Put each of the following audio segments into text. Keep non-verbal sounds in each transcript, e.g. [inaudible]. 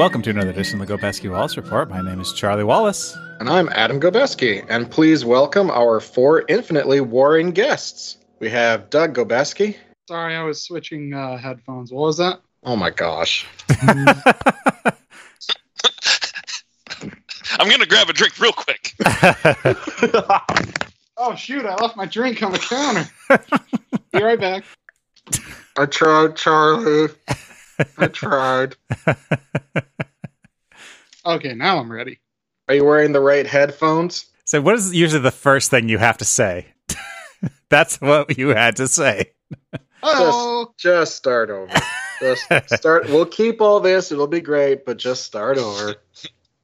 and welcome to another edition of the Gobeski Wallace Report. My name is Charlie Wallace. And I'm Adam Gobeski, and please welcome our four infinitely warring guests. We have Doug Gobeski. Sorry, I was switching uh, headphones. What was that? Oh my gosh. [laughs] I'm gonna grab a drink real quick. [laughs] Oh shoot! I left my drink on the counter. [laughs] Be right back. I tried, Charlie. I tried. [laughs] Okay, now I'm ready. Are you wearing the right headphones? so, what is usually the first thing you have to say? [laughs] That's what you had to say. Oh, Just start over. Just start. We'll keep all this. It'll be great, but just start over.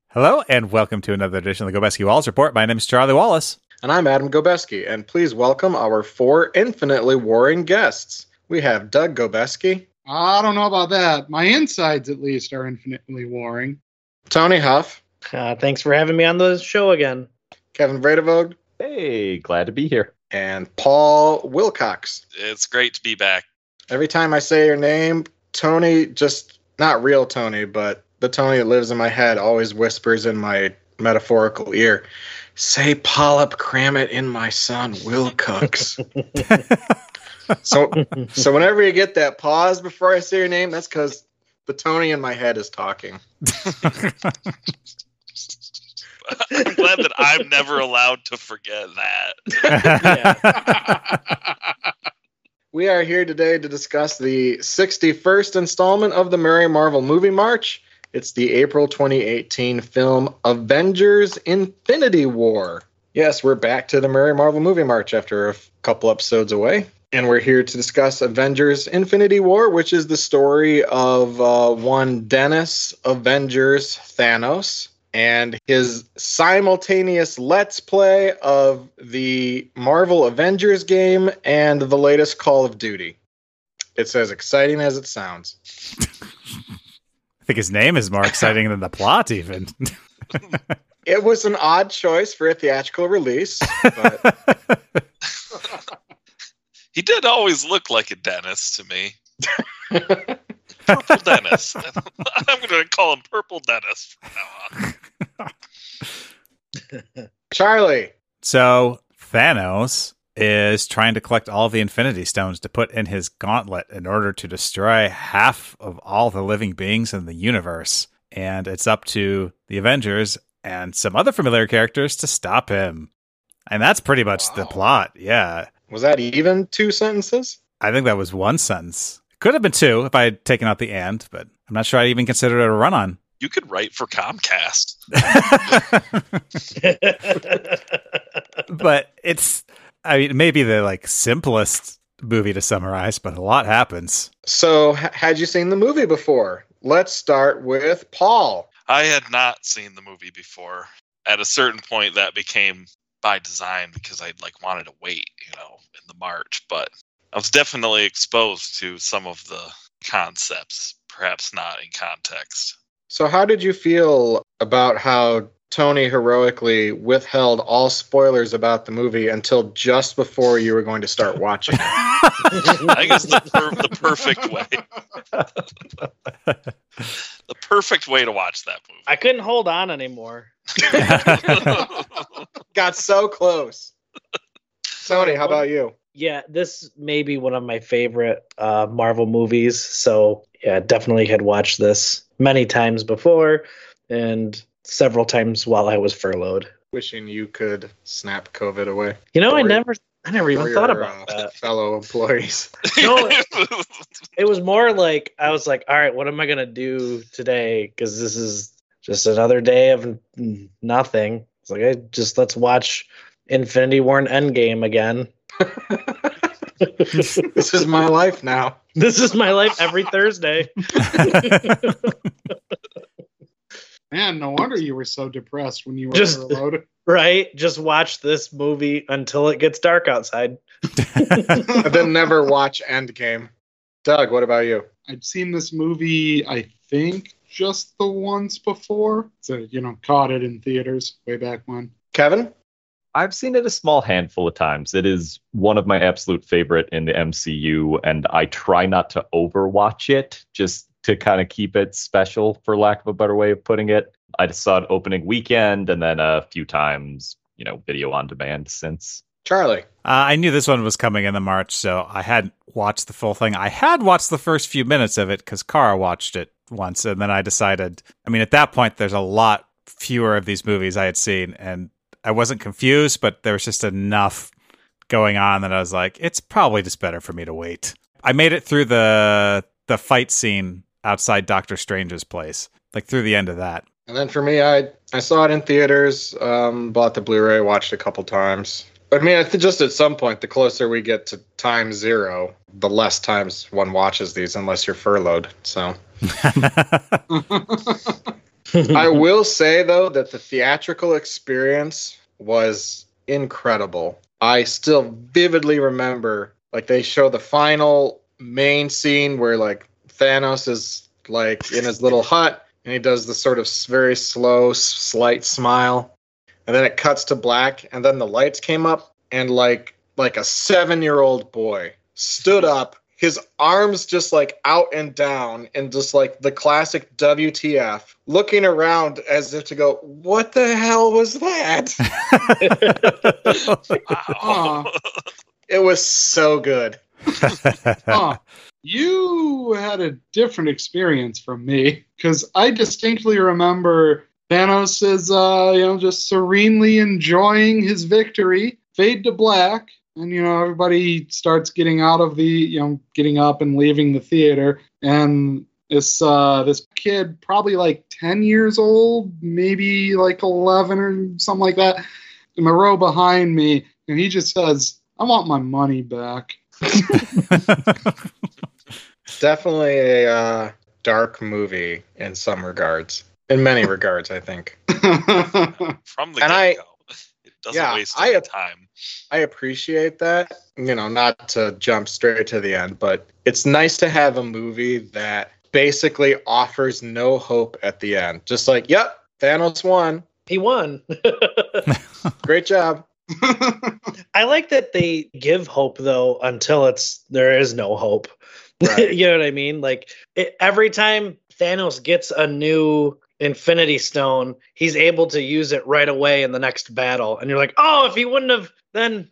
Hello, and welcome to another edition of the Gobeski Wallace Report. My name is Charlie Wallace. And I'm Adam Gobeski, and please welcome our four infinitely warring guests. We have Doug Gobeski, I don't know about that. My insides, at least, are infinitely warring. Tony Huff, Uh, thanks for having me on the show again. Kevin Vredevog, Hey, glad to be here. and Paul Wilcox. It's great to be back. Every time I say your name, Tony, just not real Tony, but the Tony that lives in my head always whispers in my metaphorical ear, say polyp cram it in my son, Will Cooks. [laughs] [laughs] so so whenever you get that pause before I say your name, that's because the Tony in my head is talking. I'm glad that I'm never allowed to forget that. [laughs] We are here today to discuss the 61st installment of the Merry Marvel Movie March. It's the April 2018 film Avengers Infinity War. Yes, we're back to the Merry Marvel Movie March after a f- couple episodes away. And we're here to discuss Avengers Infinity War, which is the story of uh, one Dennis Avengers Thanos and his simultaneous let's play of the Marvel Avengers game and the latest Call of Duty. It's as exciting as it sounds. [laughs] I think his name is more exciting than the plot, even. [laughs] It was an odd choice for a theatrical release, but [laughs] He did always look like a dentist to me. [laughs] Purple Dennis. [laughs] I'm going to call him Purple Dennis from now on. [laughs] Charlie, so, Thanos is trying to collect all the Infinity Stones to put in his gauntlet in order to destroy half of all the living beings in the universe. And it's up to the Avengers and some other familiar characters to stop him. And that's pretty much the plot. Yeah. Was that even two sentences? I think that was one sentence. Could have been two if I had taken out the and, but I'm not sure I even considered it a run on. You could write for Comcast. [laughs] [laughs] but it's, I mean, maybe the like simplest movie to summarize, but a lot happens. So, h- had you seen the movie before? Let's start with Paul. I had not seen the movie before. At a certain point, that became by design because I like wanted to wait, you know, in the March. But I was definitely exposed to some of the concepts, perhaps not in context. So, how did you feel about how Tony heroically withheld all spoilers about the movie until just before you were going to start watching? [laughs] I guess the, per- the perfect way. [laughs] the perfect way to watch that movie. I couldn't hold on anymore. [laughs] Got so close. Tony, how about you? Yeah, this may be one of my favorite uh, Marvel movies. So, yeah, definitely had watched this many times before and several times while I was furloughed. Wishing you could snap COVID away. You know, I Or- never, I never even thought your, about uh, that. Fellow employees. [laughs] No, It was more like I was like, all right, what am I gonna do today? Because this is just another day of nothing. It's like, I just let's watch Infinity War and Endgame again. [laughs] this is my life now. [laughs] This is my life every Thursday. Man, no wonder you were so depressed when you were Just- furloughed. [laughs] right? Just watch this movie until it gets dark outside. [laughs] And then never watch Endgame. Doug, what about you? I'd seen this movie, I think, just the once before. So, you know, caught it in theaters way back when. Kevin? I've seen it a small handful of times. It is one of my absolute favorite in the MCU, and I try not to overwatch it just to kind of keep it special, for lack of a better way of putting it. I just saw it opening weekend and then a few times, you know, video on demand since. Charlie. Uh, I knew this one was coming in the March, so I hadn't watched the full thing. I had watched the first few minutes of it because Kara watched it once, and then I decided. I mean, at that point, there's a lot fewer of these movies I had seen, and I wasn't confused, but there was just enough going on that I was like, it's probably just better for me to wait. I made it through the the fight scene outside Doctor Strange's place, like through the end of that. And then for me, I I saw it in theaters, um, bought the Blu-ray, watched a couple times. I mean, I think just at some point, the closer we get to time zero, the less times one watches these, unless you're furloughed. So [laughs] [laughs] I will say though that the theatrical experience was incredible. I still vividly remember like they show the final main scene where like Thanos is like in his little hut and he does the sort of very slow slight smile. And then it cuts to black and then the lights came up and like like a 7-year-old boy stood up his arms just like out and down and just like the classic WTF looking around as if to go what the hell was that? [laughs] [laughs] It was so good. [laughs] You had a different experience from me because I distinctly remember Thanos is, uh, you know, just serenely enjoying his victory. Fade to black, and you know everybody starts getting out of the, you know, getting up and leaving the theater, and this uh, this kid, probably like ten years old, maybe like eleven or something like that, in the row behind me, and he just says, "I want my money back." [laughs] [laughs] definitely a uh, dark movie in some regards in many [laughs] regards i think [laughs] From the And I- get go. [laughs] It doesn't Yeah, waste I- time. I appreciate that. You know, not to jump straight to the end, but it's nice to have a movie that basically offers no hope at the end. Just like, yep, Thanos won. he won. Great job. I like that they give hope though until it's there is no hope. Right. [laughs] you know what I mean? Like it, every time Thanos gets a new Infinity Stone, he's able to use it right away in the next battle, and you're like, oh, if he wouldn't have, then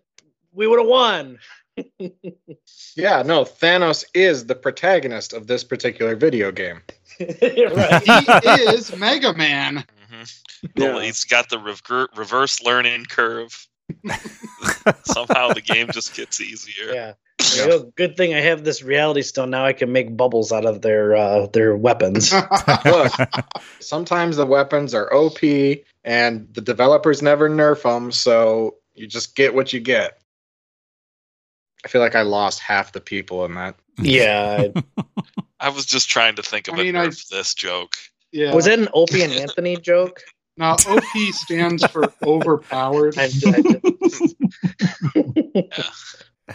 we would have won. [laughs] Yeah, no, Thanos is the protagonist of this particular video game. [laughs] right. he is Mega Man. hmm Yeah. He's got the rever- reverse learning curve. Somehow the game just gets easier. Yeah. You know, good thing I have this reality stone. Now I can make bubbles out of their uh, their weapons. [laughs] Look, sometimes the weapons are OP and the developers never nerf them, so you just get what you get. I feel like I lost half the people in that. yeah. I was just trying to think of I mean, a I- nerf this joke. yeah. Was that an Opie and Anthony [laughs] joke? Now OP stands for overpowered. [laughs] I, I,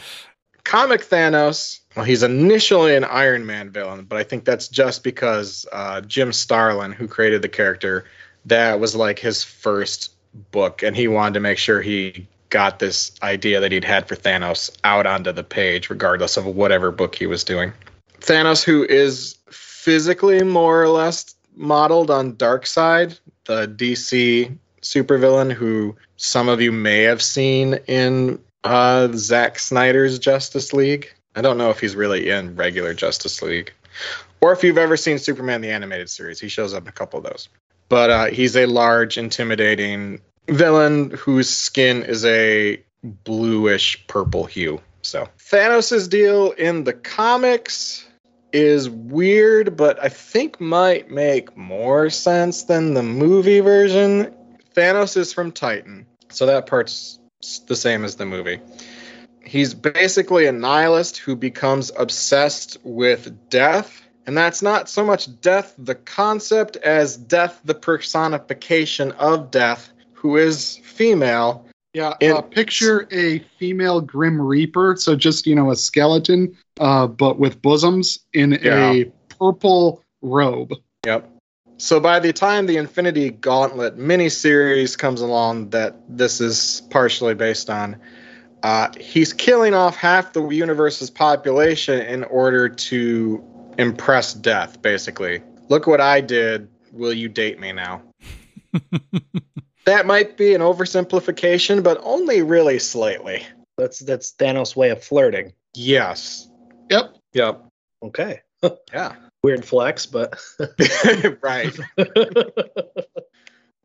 Comic Thanos, well, he's initially an Iron Man villain, but I think that's just because uh, Jim Starlin, who created the character, that was like his first book, and he wanted to make sure he got this idea that he'd had for Thanos out onto the page, regardless of whatever book he was doing. Thanos, who is physically more or less modeled on Darkseid, the DC supervillain who some of you may have seen in uh, Zack Snyder's Justice League. I don't know if he's really in regular Justice League, or if you've ever seen Superman the animated series. He shows up in a couple of those. But uh, he's a large, intimidating villain whose skin is a bluish purple hue. So Thanos's deal in the comics is weird, but I think might make more sense than the movie version. Thanos is from Titan, so that part's the same as the movie. He's basically a nihilist who becomes obsessed with death, and that's not so much death the concept as death the personification of death, who is female. Yeah, uh, picture a female Grim Reaper, so just you know a skeleton, uh, but with bosoms in Yeah. a purple robe. Yep. So by the time the Infinity Gauntlet miniseries comes along, that this is partially based on, uh, he's killing off half the universe's population in order to impress death, basically. Look what I did. Will you date me now? [laughs] that might be an oversimplification, but only really slightly. That's that's Thanos' way of flirting. Yes. Yep. Yep. Okay. [laughs] Yeah. Weird flex, but [laughs] right. [laughs]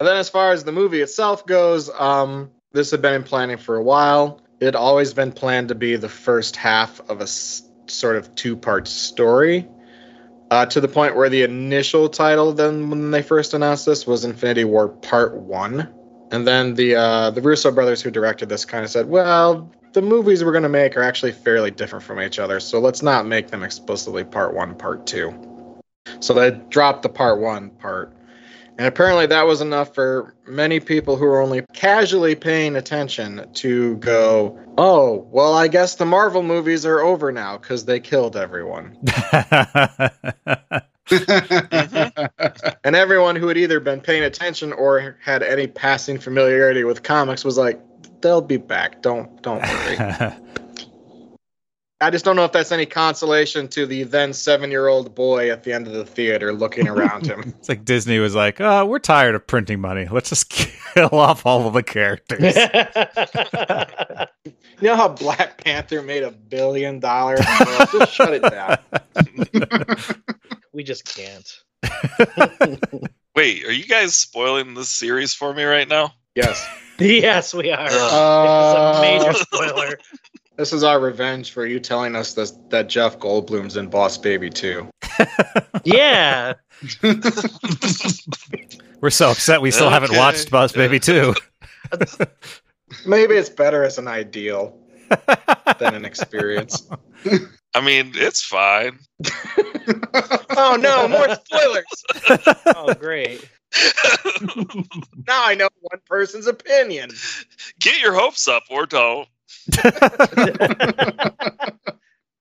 And then as far as the movie itself goes, um, this had been in planning for a while. It had always been planned to be the first half of a s- sort of two-part story. Uh, to the point where the initial title, then when they first announced this, was Infinity War Part One, and then the uh, the Russo brothers who directed this kind of said, "Well, the movies we're going to make are actually fairly different from each other, so let's not make them explicitly Part One, Part Two. So they dropped the Part One part, and apparently that was enough for many people who were only casually paying attention to go, "Oh, well, I guess the Marvel movies are over now because they killed everyone." [laughs] And everyone who had either been paying attention or had any passing familiarity with comics was like, "They'll be back. Don't don't worry." [laughs] I just don't know if that's any consolation to the then seven-year-old boy at the end of the theater looking around him. [laughs] it's like Disney was like, "Oh, we're tired of printing money. Let's just [laughs] kill off all of the characters." You know how Black Panther made a billion dollars? Just shut it down. we just can't. Wait, are you guys spoiling this series for me right now? Yes. [laughs] yes, we are. Ugh. Uh, it's a major spoiler. [laughs] This is our revenge for you telling us this, that Jeff Goldblum's in Boss Baby 2. [laughs] yeah. we're so upset we still haven't watched Boss Baby 2. Maybe it's better as an ideal than an experience. I mean, it's fine. oh no, more spoilers! Oh, great. [laughs] Now I know one person's opinion. Get your hopes up or don't. [laughs]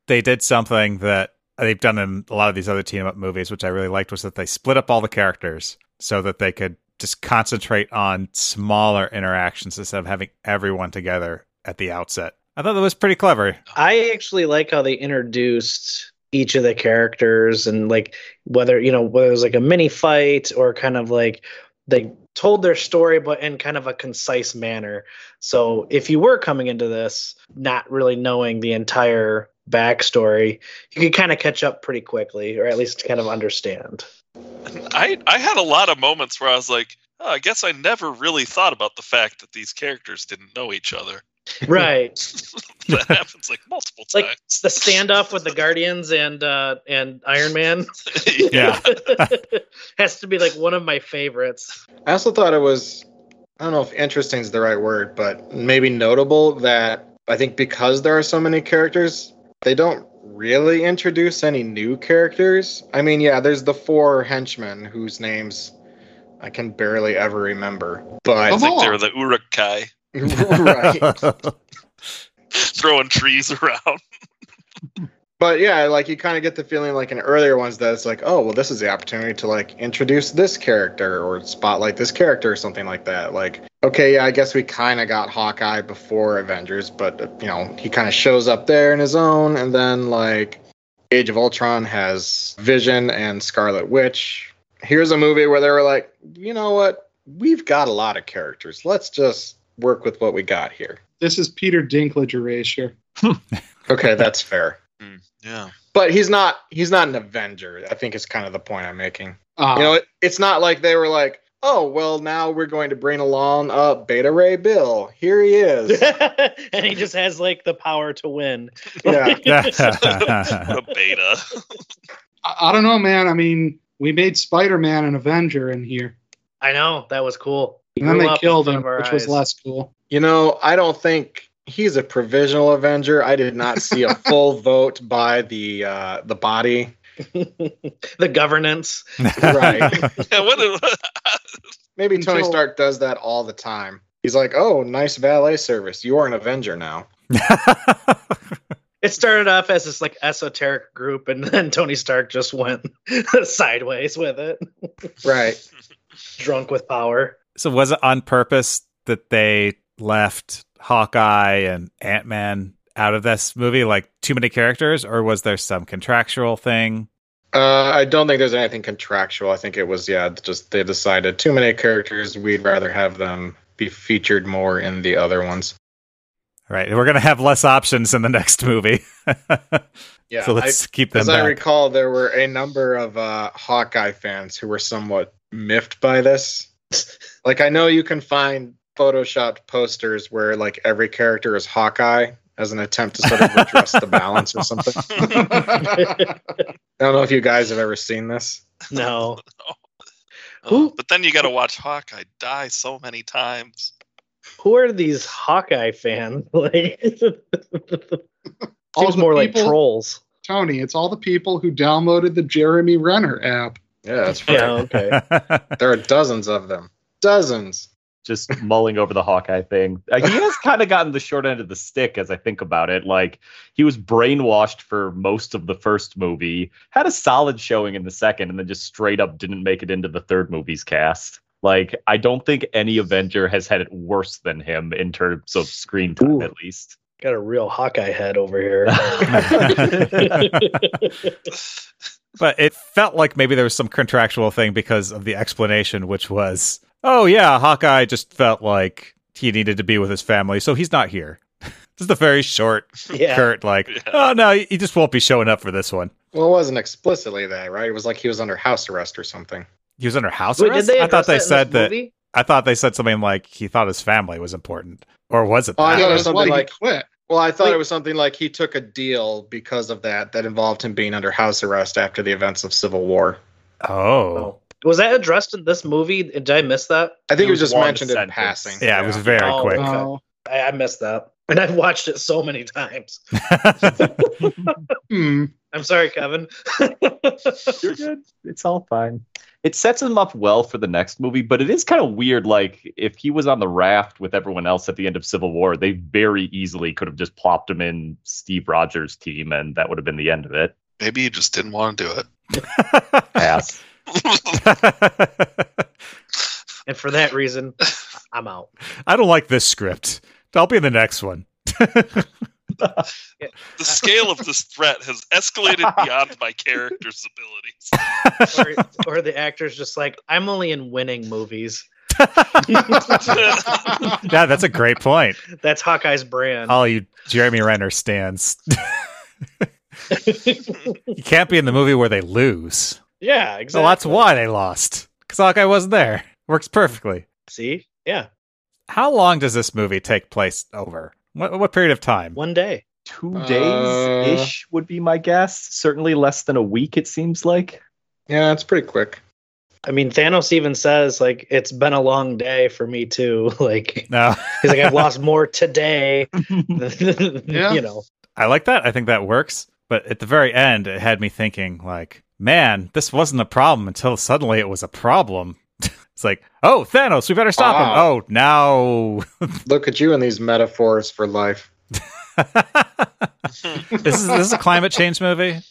they did something that they've done in a lot of these other team up movies, which I really liked, was that they split up all the characters so that they could just concentrate on smaller interactions instead of having everyone together at the outset. I thought that was pretty clever. I actually like how they introduced each of the characters and like whether you know whether it was like a mini fight or kind of like they told their story but in kind of a concise manner. So if you were coming into this not really knowing the entire backstory, you could kind of catch up pretty quickly or at least kind of understand. I I had a lot of moments where I was like, oh, I guess I never really thought about the fact that these characters didn't know each other. Right. [laughs] that happens like multiple Like, times. the standoff with the Guardians and uh and Iron Man [laughs] Yeah. [laughs] has to be like one of my favorites. I also thought it was, I don't know if interesting is the right word, but maybe notable that I think because there are so many characters, they don't really introduce any new characters. I mean, yeah, there's the four henchmen whose names I can barely ever remember. But I think they're the Uruk-hai [laughs] right. [laughs] throwing trees around. [laughs] But yeah, like you kind of get the feeling like in earlier ones that it's like, oh, well, this is the opportunity to like introduce this character or spotlight this character or something like that. Like, okay, yeah, I guess we kind of got Hawkeye before Avengers, but you know, he kind of shows up there in his own, and then like Age of Ultron has Vision and Scarlet Witch. Here's a movie where they were like, you know what, we've got a lot of characters. Let's just work with what we got here. This is Peter Dinklage erasure. [laughs] Okay, that's fair. Hmm, yeah. But he's not he's not an Avenger. I think is kind of the point I'm making. Uh, You know, it, it's not like they were like, oh, well, now we're going to bring along uh, Beta Ray Bill. Here he is. [laughs] and he just has like the power to win. Yeah. [laughs] a beta. I, I don't know, man. I mean, we made Spider-Man an Avenger in here, I know that was cool. And then they killed him, which was less cool. You know, I don't think he's a provisional Avenger. I did not see a [laughs] full vote by the uh, the body. [laughs] the governance. Right. [laughs] Yeah, what Maybe Tony Until- Stark does that all the time. He's like, oh, nice valet service. You are an Avenger now. It started off as this like esoteric group, and then Tony Stark just went sideways with it, Right. drunk with power. So was it on purpose that they left Hawkeye and Ant Man out of this movie? Like too many characters, or was there some contractual thing? Uh, I don't think there's anything contractual. I think it was yeah, just they decided too many characters. We'd rather have them be featured more in the other ones. Right. We're going to have less options in the next movie. [laughs] Yeah, so let's keep them as I recall, there were a number of uh, Hawkeye fans who were somewhat miffed by this. [laughs] like I know you can find photoshopped posters where like every character is Hawkeye as an attempt to sort of redress the balance or something. [laughs] I don't know if you guys have ever seen this. no. [laughs] Uh, but then you got to watch Hawkeye die so many times. Who are these Hawkeye fans? Like, All seems the more like trolls. Tony, it's all the people who downloaded the Jeremy Renner app. Yeah, that's right. Yeah, okay. [laughs] There are dozens of them. Dozens. just mulling over the Hawkeye thing. Uh, he has kind of gotten the short end of the stick as I think about it. Like he was brainwashed for most of the first movie, had a solid showing in the second, and then just straight up didn't make it into the third movie's cast. Like I don't think any Avenger has had it worse than him in terms of screen time, Ooh. at least. Got a real Hawkeye head over here. [laughs] [laughs] but it felt like maybe there was some contractual thing because of the explanation, which was, oh, yeah, Hawkeye just felt like he needed to be with his family, so he's not here. [laughs] just a very short, [laughs] yeah. curt, like, Yeah. oh, no, he just won't be showing up for this one. Well, it wasn't explicitly that, right? It was like he was under house arrest or something. He was under house Wait, arrest? did they I thought they that said that. movie? I thought they said something like he thought his family was important, or was it? Oh, I thought it was something why like- he quit. Well, I thought Wait. it was something like he took a deal because of that that involved him being under house arrest after the events of Civil War. oh, Oh. Was that addressed in this movie? Did I miss that? I think It it was was just one mentioned in passing. yeah, it was very Oh, quick. okay. Oh, I, I missed that. And I've watched it so many times. [laughs] [laughs] [laughs] hmm. I'm sorry, Kevin. [laughs] You're good. It's all fine. It sets him up well for the next movie, but it is kind of weird. Like if he was on the raft with everyone else at the end of Civil War, they very easily could have just plopped him in Steve Rogers' team, and that would have been the end of it. Maybe you just didn't want to do it. [laughs] Pass. [laughs] and for that reason, I'm out. I don't like this script. I'll be in the next one. The scale of this threat has escalated [laughs] beyond my character's abilities. Or, or the actor's just like, I'm only in winning movies. [laughs] yeah, that's a great point. That's Hawkeye's brand. All you Jeremy Renner stands. you can't be in the movie where they lose. yeah, So exactly. that's why they lost. Because Hawkeye wasn't there. Works perfectly. See? Yeah. How long does this movie take place over? What, what period of time? One day. Two Uh, days ish would be my guess. Certainly less than a week, it seems like. Yeah, it's pretty quick. I mean, Thanos even says, like, it's been a long day for me, too. [laughs] Like, No. he's like, I've lost more today. [laughs] Yeah. You know, I like that. I think that works. But at the very end, it had me thinking, like, man, this wasn't a problem until suddenly it was a problem. It's like, oh, Thanos, we better stop him. Ah. Oh, now. [laughs] Look at you and these metaphors for life. [laughs] this is this is a climate change movie. [laughs]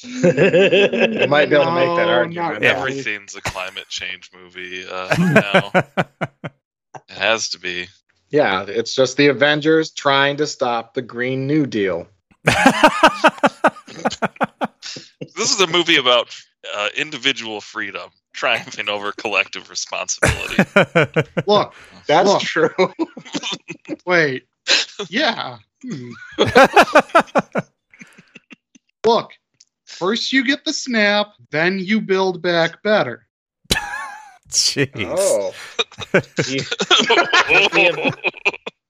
You might be able to make that argument. not really. Everything's a climate change movie uh, now. It has to be. Yeah, it's just the Avengers trying to stop the Green New Deal. This is a movie about uh, individual freedom triumphing over collective responsibility. [laughs] Look, That's Look. true. [laughs] wait. Yeah. Hmm. [laughs] Look, first you get the snap, then you build back better. Jeez. oh,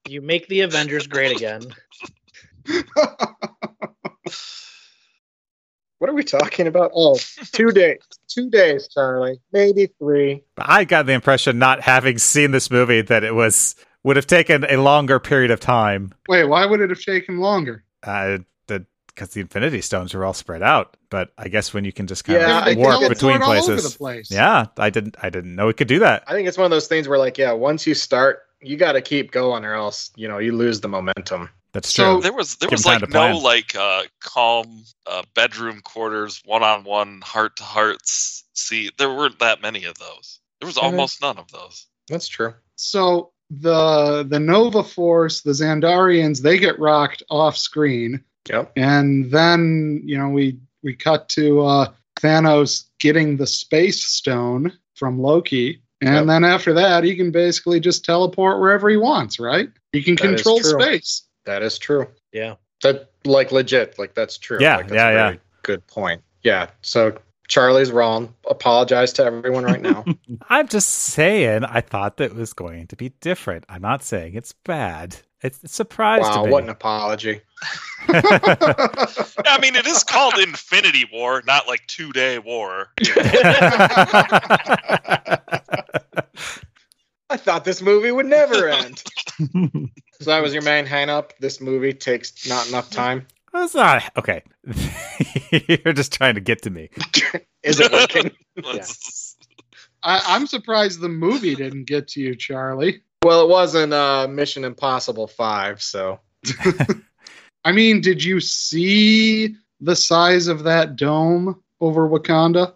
you, you make the Avengers great again. What are we talking about? Oh, two days. Two days, Charlie. Maybe three. I got the impression, not having seen this movie, that it was would have taken a longer period of time. Wait, why would it have taken longer? Uh, because the Infinity Stones were all spread out. But I guess when you can just kind Yeah, of they warp teleport between all over places. the place. Yeah, I didn't. I didn't know it could do that. I think it's one of those things where, like, yeah, once you start, you got to keep going, or else you know you lose the momentum. That's So- true. There was there Give was like to plan. no like uh, calm uh, bedroom quarters, one on one, heart to hearts. see. There weren't that many of those. There was Mhm. almost none of those. That's true. So the the Nova Force, the Xandarians, they get rocked off screen, Yep. and then you know we we cut to uh, Thanos getting the space stone from Loki. And Yep. then after that, he can basically just teleport wherever he wants, right? He can That is control space. That is true. Yeah. That like legit, like that's true. Yeah, like, that's yeah, a yeah. Good point. Yeah. So Charlie's wrong. Apologize to everyone right now. [laughs] I'm just saying, I thought that was going to be different. I'm not saying it's bad. It's a surprise wow, to me. what an apology. [laughs] I mean, it is called Infinity War, not like two day war. [laughs] I thought this movie would never end. So that was your main hang up. This movie takes not enough time. That's not okay. [laughs] You're just trying to get to me. [laughs] Is it working? [laughs] I, I'm surprised the movie didn't get to you, Charlie. well, it wasn't uh, Mission Impossible 5, so I mean, did you see the size of that dome over Wakanda?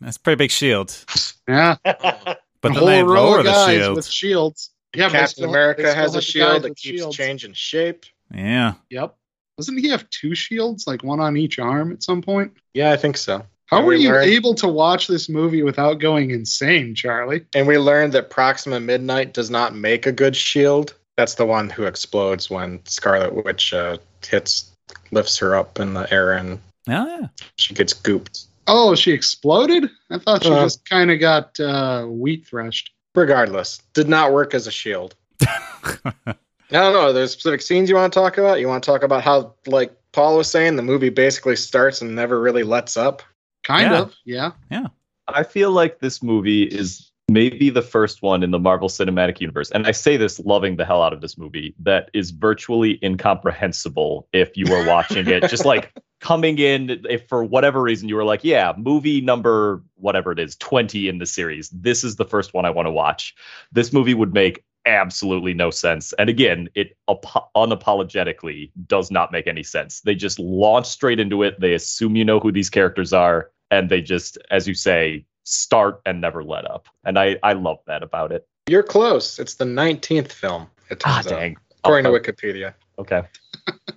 That's a pretty big shield. Yeah, But a then whole they row lower of the shield. with shields. Yeah, Captain still- America has a shield that keeps shields. changing shape. Yeah. Yep. Doesn't he have two shields, like one on each arm at some point? Yeah, I think so. How And were we you learned- able to watch this movie without going insane, Charlie? And we learned that Proxima Midnight does not make a good shield. That's the one who explodes when Scarlet Witch uh, hits, lifts her up in the air, and Oh, yeah. she gets gooped. Oh, she exploded? I thought she Uh. just kind of got uh, wheat threshed. Regardless, did not work as a shield. [laughs] I don't know. There's specific scenes you want to talk about. You want to talk about how, like Paul was saying, the movie basically starts and never really lets up. Kind Yeah. of, yeah. Yeah. I feel like this movie is maybe the first one in the Marvel Cinematic Universe, and I say this loving the hell out of this movie, that is virtually incomprehensible if you were watching it. Just like [laughs] coming in, if for whatever reason you were like, yeah, movie number whatever it is, 20 in the series, this is the first one I want to watch. This movie would make absolutely no sense. And again, it ap- unapologetically does not make any sense. They just launch straight into it. They assume you know who these characters are, and they just, as you say, start and never let up. And I, I love that about it. You're close. It's the 19th film. It Ah, turns out, dang. according Okay. to Wikipedia. Okay. [laughs]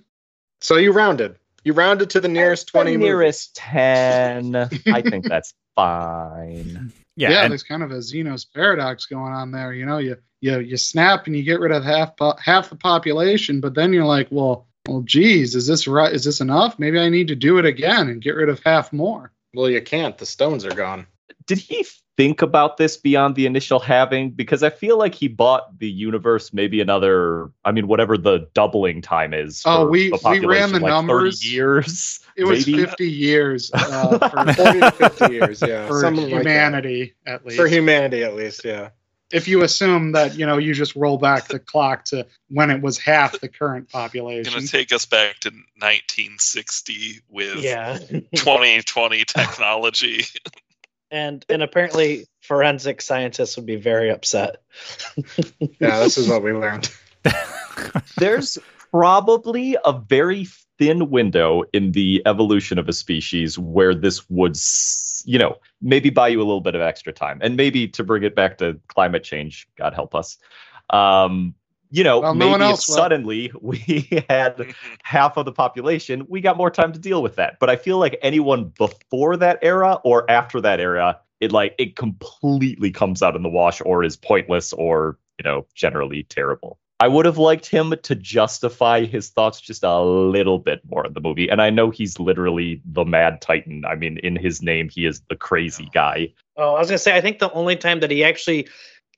So you rounded. You rounded to the nearest 20 The movies. nearest 10. [laughs] I think that's fine. Yeah. Yeah, and- there's kind of a Zeno's paradox going on there. You know, you you you snap and you get rid of half po- half the population, but then you're like, well, well, geez, is this right? Is this enough? Maybe I need to do it again and get rid of half more. Well, you can't. The stones are gone. Did he think about this beyond the initial having? Because I feel like he bought the universe maybe another, I mean, whatever the doubling time is. Oh, for we- we ran the like 30 numbers. years. It was maybe? 50 years uh, [laughs] for, 40 to 50 years, yeah. for Something like humanity, at least. For humanity, at least, yeah. if you assume that you know you just roll back the clock to when it was half the current [laughs] population, Going population. to take us back to 1960 with yeah. 2020 technology. [laughs] And and apparently forensic scientists would be very upset. [laughs] Yeah, this is what we learned. [laughs] There's probably a very thin window in the evolution of a species where this would, you know, maybe buy you a little bit of extra time. And maybe to bring it back to climate change, God help us. Um, you know, Well, maybe one if will. suddenly [laughs] we had [laughs] half of the population, we got more time to deal with that. But I feel like anyone before that era or after that era, it like it completely comes out in the wash or is pointless or, you know, generally terrible. I would have liked him to justify his thoughts just a little bit more in the movie. And I know he's literally the mad titan. I mean, in his name, he is the crazy guy. Oh, I was gonna say I think the only time that he actually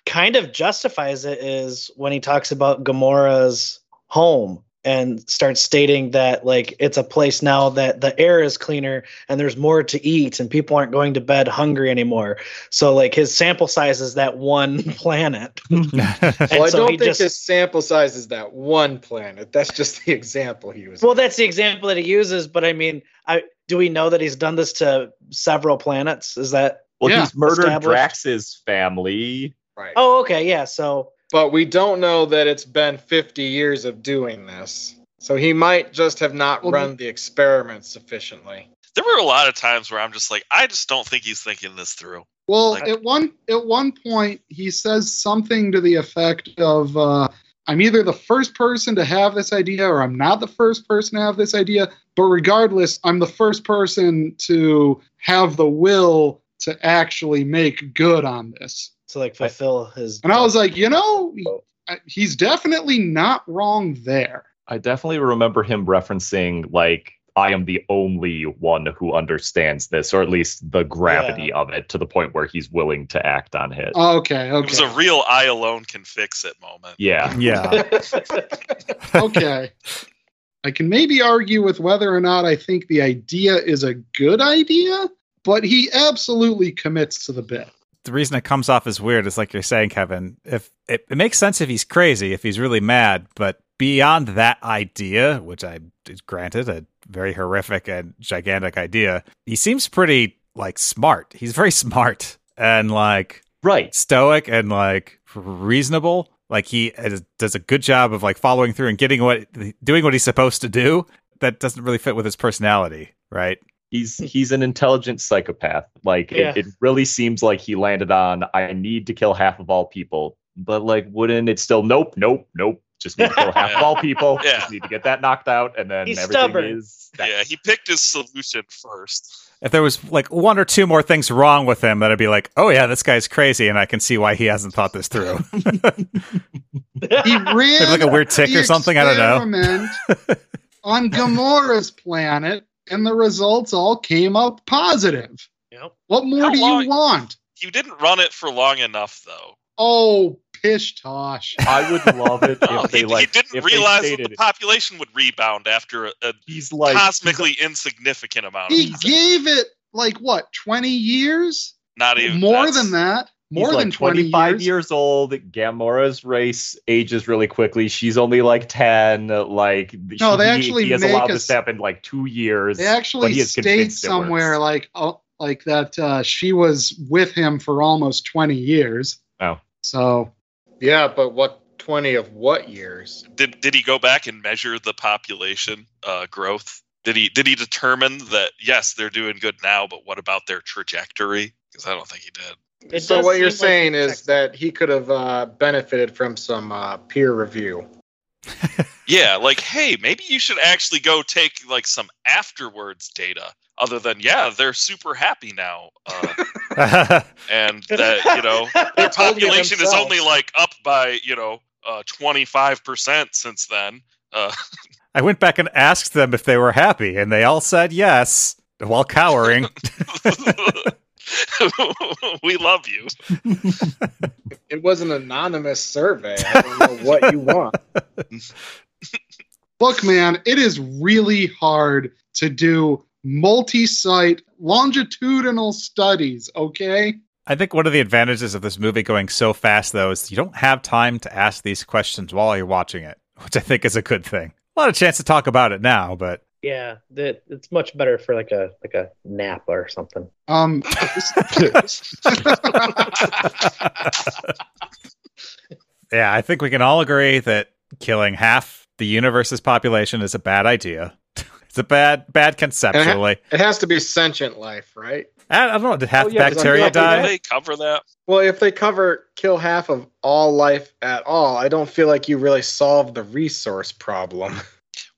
kind of justifies it is when he talks about Gamora's home and starts stating that like it's a place now that the air is cleaner and there's more to eat and people aren't going to bed hungry anymore. So like his sample size is that one [laughs] planet. [laughs] And Well, I so don't think just- his sample size is that one planet. That's just the example he was. Well, that's the example that he uses, but I mean, I do we know that he's done this to several planets? Is that Well, Yeah, he's murdered established. Drax's family. Right. Oh, okay, yeah. So But we don't know that it's been 50 years of doing this. So he might just have not Well, run the experiment sufficiently. There were a lot of times where I'm just like, I just don't think he's thinking this through. Well, Like- at one at one point he says something to the effect of uh, I'm either the first person to have this idea or I'm not the first person to have this idea. But regardless, I'm the first person to have the will to actually make good on this. To like fulfill his. And I was like, you know, he's definitely not wrong there. I definitely remember him referencing like I am the only one who understands this, or at least the gravity of it, to the point where he's willing to act on it. Oh, okay, It was a real I alone can fix it moment. yeah, Yeah. [laughs] [laughs] okay. I can maybe argue with whether or not I think the idea is a good idea, but he absolutely commits to the bit. The reason it comes off as weird is like you're saying, Kevin. If it, it makes sense if he's crazy, if he's really mad, but beyond that idea, which I granted a very horrific and gigantic idea, he seems pretty like smart. He's very [laughs] smart and like right. stoic and like reasonable. Like he is, does a good job of like following through and getting what doing what he's supposed to do. That doesn't really fit with his personality, right? He's he's an intelligent psychopath. Like Yeah. it, it really seems like he landed on I need to kill half of all people. But like wouldn't it still nope, nope, nope. Just need to kill half of all [laughs] people. Yeah. Just need to get that knocked out and then He's everything stubborn. is Yeah, he picked his solution first. If there was like one or two more things wrong with him, then I'd be like, oh yeah, this guy's crazy, and I can see why he hasn't thought this through. [laughs] He ran like a weird tick or something. I don't know. [laughs] on Gamora's planet, and the results all came up positive. Yep. What more How do long- you want? You didn't run it for long enough, though. Oh, pish tosh. [laughs] I would love it Oh, if they he, like he didn't if realize that the population would rebound after a, a he's like cosmically insignificant amount He of time. He gave it like what, 20 years? Not even More that's- than that. More He's than like 20 25 years. years. old. Gamora's race ages really quickly. She's only like 10. Like No, they actually he has make allowed a- this to happen like two years. They but actually he is state somewhere like oh, like that uh, she was with him for almost 20 years. Oh. So Yeah, but what 20 of what years? Did did he go back and measure the population uh, growth? Did he did he determine that yes, they're doing good now, but what about their trajectory? Because I don't think he did. It so what you're seem like saying is checks- that he could have uh, benefited from some uh, peer review. [laughs] Yeah, like hey, maybe you should actually go take like some afterwards data, other than yeah, they're super happy now, uh, [laughs] and that you know [laughs] their population is only like up by you know twenty five percent since then. Uh, I went back and asked them if they were happy, and they all said yes while cowering. [laughs] we love you. [laughs] It was an anonymous survey. I don't know what you want. [laughs] look, man, it is really hard to do multi-site longitudinal studies. Okay. I think one of the advantages of this movie going so fast, though, is you don't have time to ask these questions while you're watching it, which I think is a good thing. A lot of chance to talk about it now, but Yeah, that it's much better for like a like a nap or something. Um, [laughs] yeah, I think we can all agree that killing half the universe's population is a bad idea. [laughs] it's a bad, bad conceptually. It has to be sentient life, right? I I don't know. Did half Oh, yeah, bacteria like- Did die? they cover that? Well, if they cover kill half of all life at all, I don't feel like you really solve the resource problem. [laughs]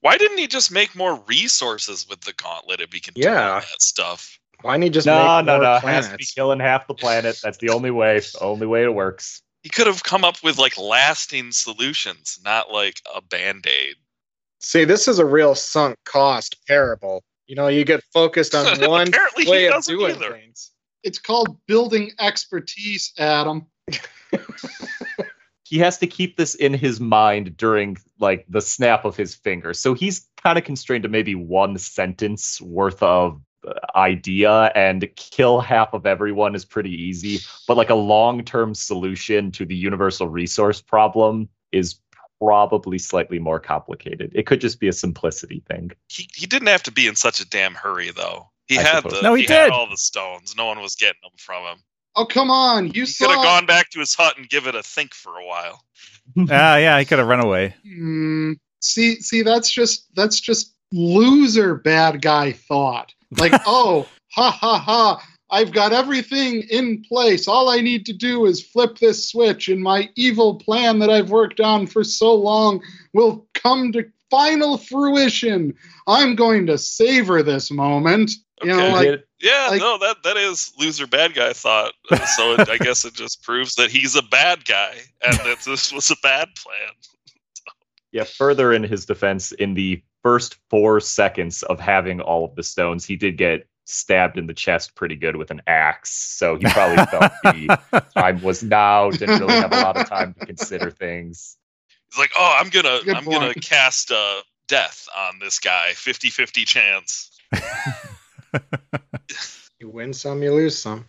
Why didn't he just make more resources with the gauntlet if he can do Yeah. all that stuff? Why don't you just no, make no, more no. It planets? has to be killing half the planet. That's the only way. [laughs] Only way it works. He could have come up with like lasting solutions, not like a band aid. See, this is a real sunk cost parable. You know, you get focused on [laughs] one Apparently way of doing either. things. it's called building expertise, Adam. [laughs] He has to keep this in his mind during like the snap of his finger. So he's kind of constrained to maybe one sentence worth of uh, idea and kill half of everyone is pretty easy, but like a long-term solution to the universal resource problem is probably slightly more complicated. It could just be a simplicity thing. He he didn't have to be in such a damn hurry though. He I had suppose. the No, he had did. all the stones. No one was getting them from him. Oh, come on. You He saw. could have gone back to his hut and give it a think for a while. [laughs] Ah, yeah, he could have run away. Hmm, see, see, that's just that's just loser bad guy thought. Like, [laughs] oh, ha ha ha! I've got everything in place. All I need to do is flip this switch, and my evil plan that I've worked on for so long will come to final fruition. I'm going to savor this moment. You know, like, Yeah, Like- no, that that is loser bad guy thought. Uh, So it, I guess it just proves that he's a bad guy and that this was a bad plan. Yeah, further in his defense, in the first four seconds of having all of the stones, he did get stabbed in the chest pretty good with an axe. So he probably [laughs] felt the time was now, didn't really have a lot of time to consider things. He's like, "Oh, I'm gonna Good I'm gonna cast uh, death on this guy, 50-50 chance." [laughs] [laughs] You win some, you lose some.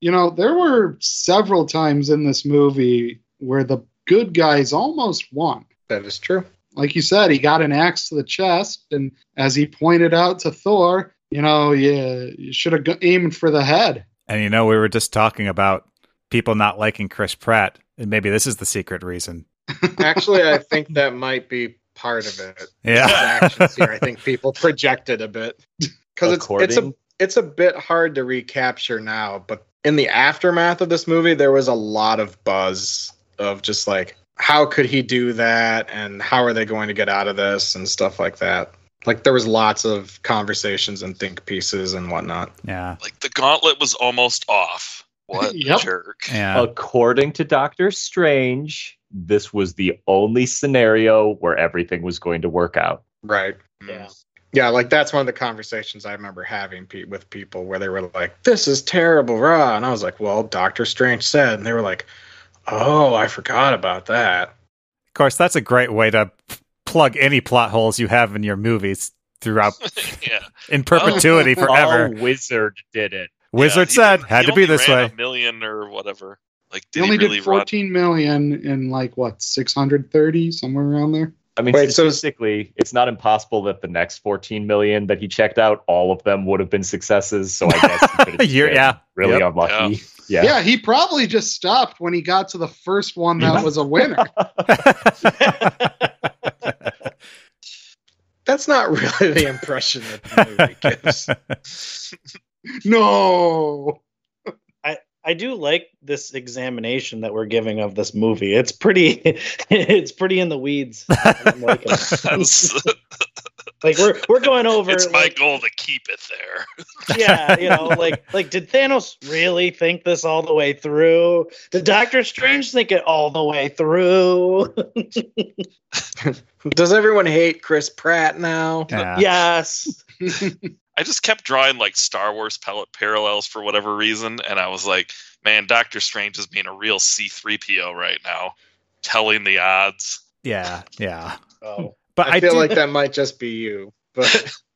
you know, there were several times in this movie where the good guys almost won. That is true. Like you said, he got an axe to the chest, and as he pointed out to Thor, you know, you, you should have aimed for the head. and you know, we were just talking about people not liking Chris Pratt, and maybe this is the secret reason. [laughs] Actually, I think that might be part of it. Yeah. The here, I think people projected a bit [laughs] because it's it's a it's a bit hard to recapture now. But in the aftermath of this movie, there was a lot of buzz of just like, how could he do that, and how are they going to get out of this, and stuff like that. Like there was lots of conversations and think pieces and whatnot. Yeah. Like the gauntlet was almost off. What [laughs] Yep. jerk! Yeah. According to Doctor Strange, this was the only scenario where everything was going to work out. Right. Mm. Yeah. Yeah, like that's one of the conversations I remember having pe- with people where they were like, "This is terrible, rah," and I was like, "Well, Doctor Strange said," and they were like, "Oh, I forgot about that." Of course, that's a great way to p- plug any plot holes you have in your movies throughout [laughs] yeah, [laughs] in perpetuity [laughs] forever. Oh, Wizard did it. Wizard he said, didn't- had he to be this ran way. A million or whatever. Like, He did only he really did run? 14 million in like what 630 somewhere around there. I mean, Wait, so- statistically, it's not impossible that the next 14 million that he checked out, all of them would have been successes. So I guess he could [laughs] You're- yeah. really Yep. unlucky. Yeah. Yeah. he probably just stopped when he got to the first one that was a winner. [laughs] [laughs] That's not really the impression that the movie gives. no. I do like this examination that we're giving of this movie. It's pretty [laughs] it's pretty in the weeds. I'm liking it. [laughs] That's, [laughs] like we're we're going over it's my like, goal to keep it there. yeah, you know, like like did Thanos really think this all the way through? Did Doctor Strange think it all the way through? Does everyone hate Chris Pratt now? Yeah. yes. I just kept drawing like Star Wars pellet parallels for whatever reason, and I was like, man, Doctor Strange is being a real C3PO right now, telling the odds. Yeah, yeah. [laughs] Oh. But I, I, feel do, like that might just be you. But [laughs]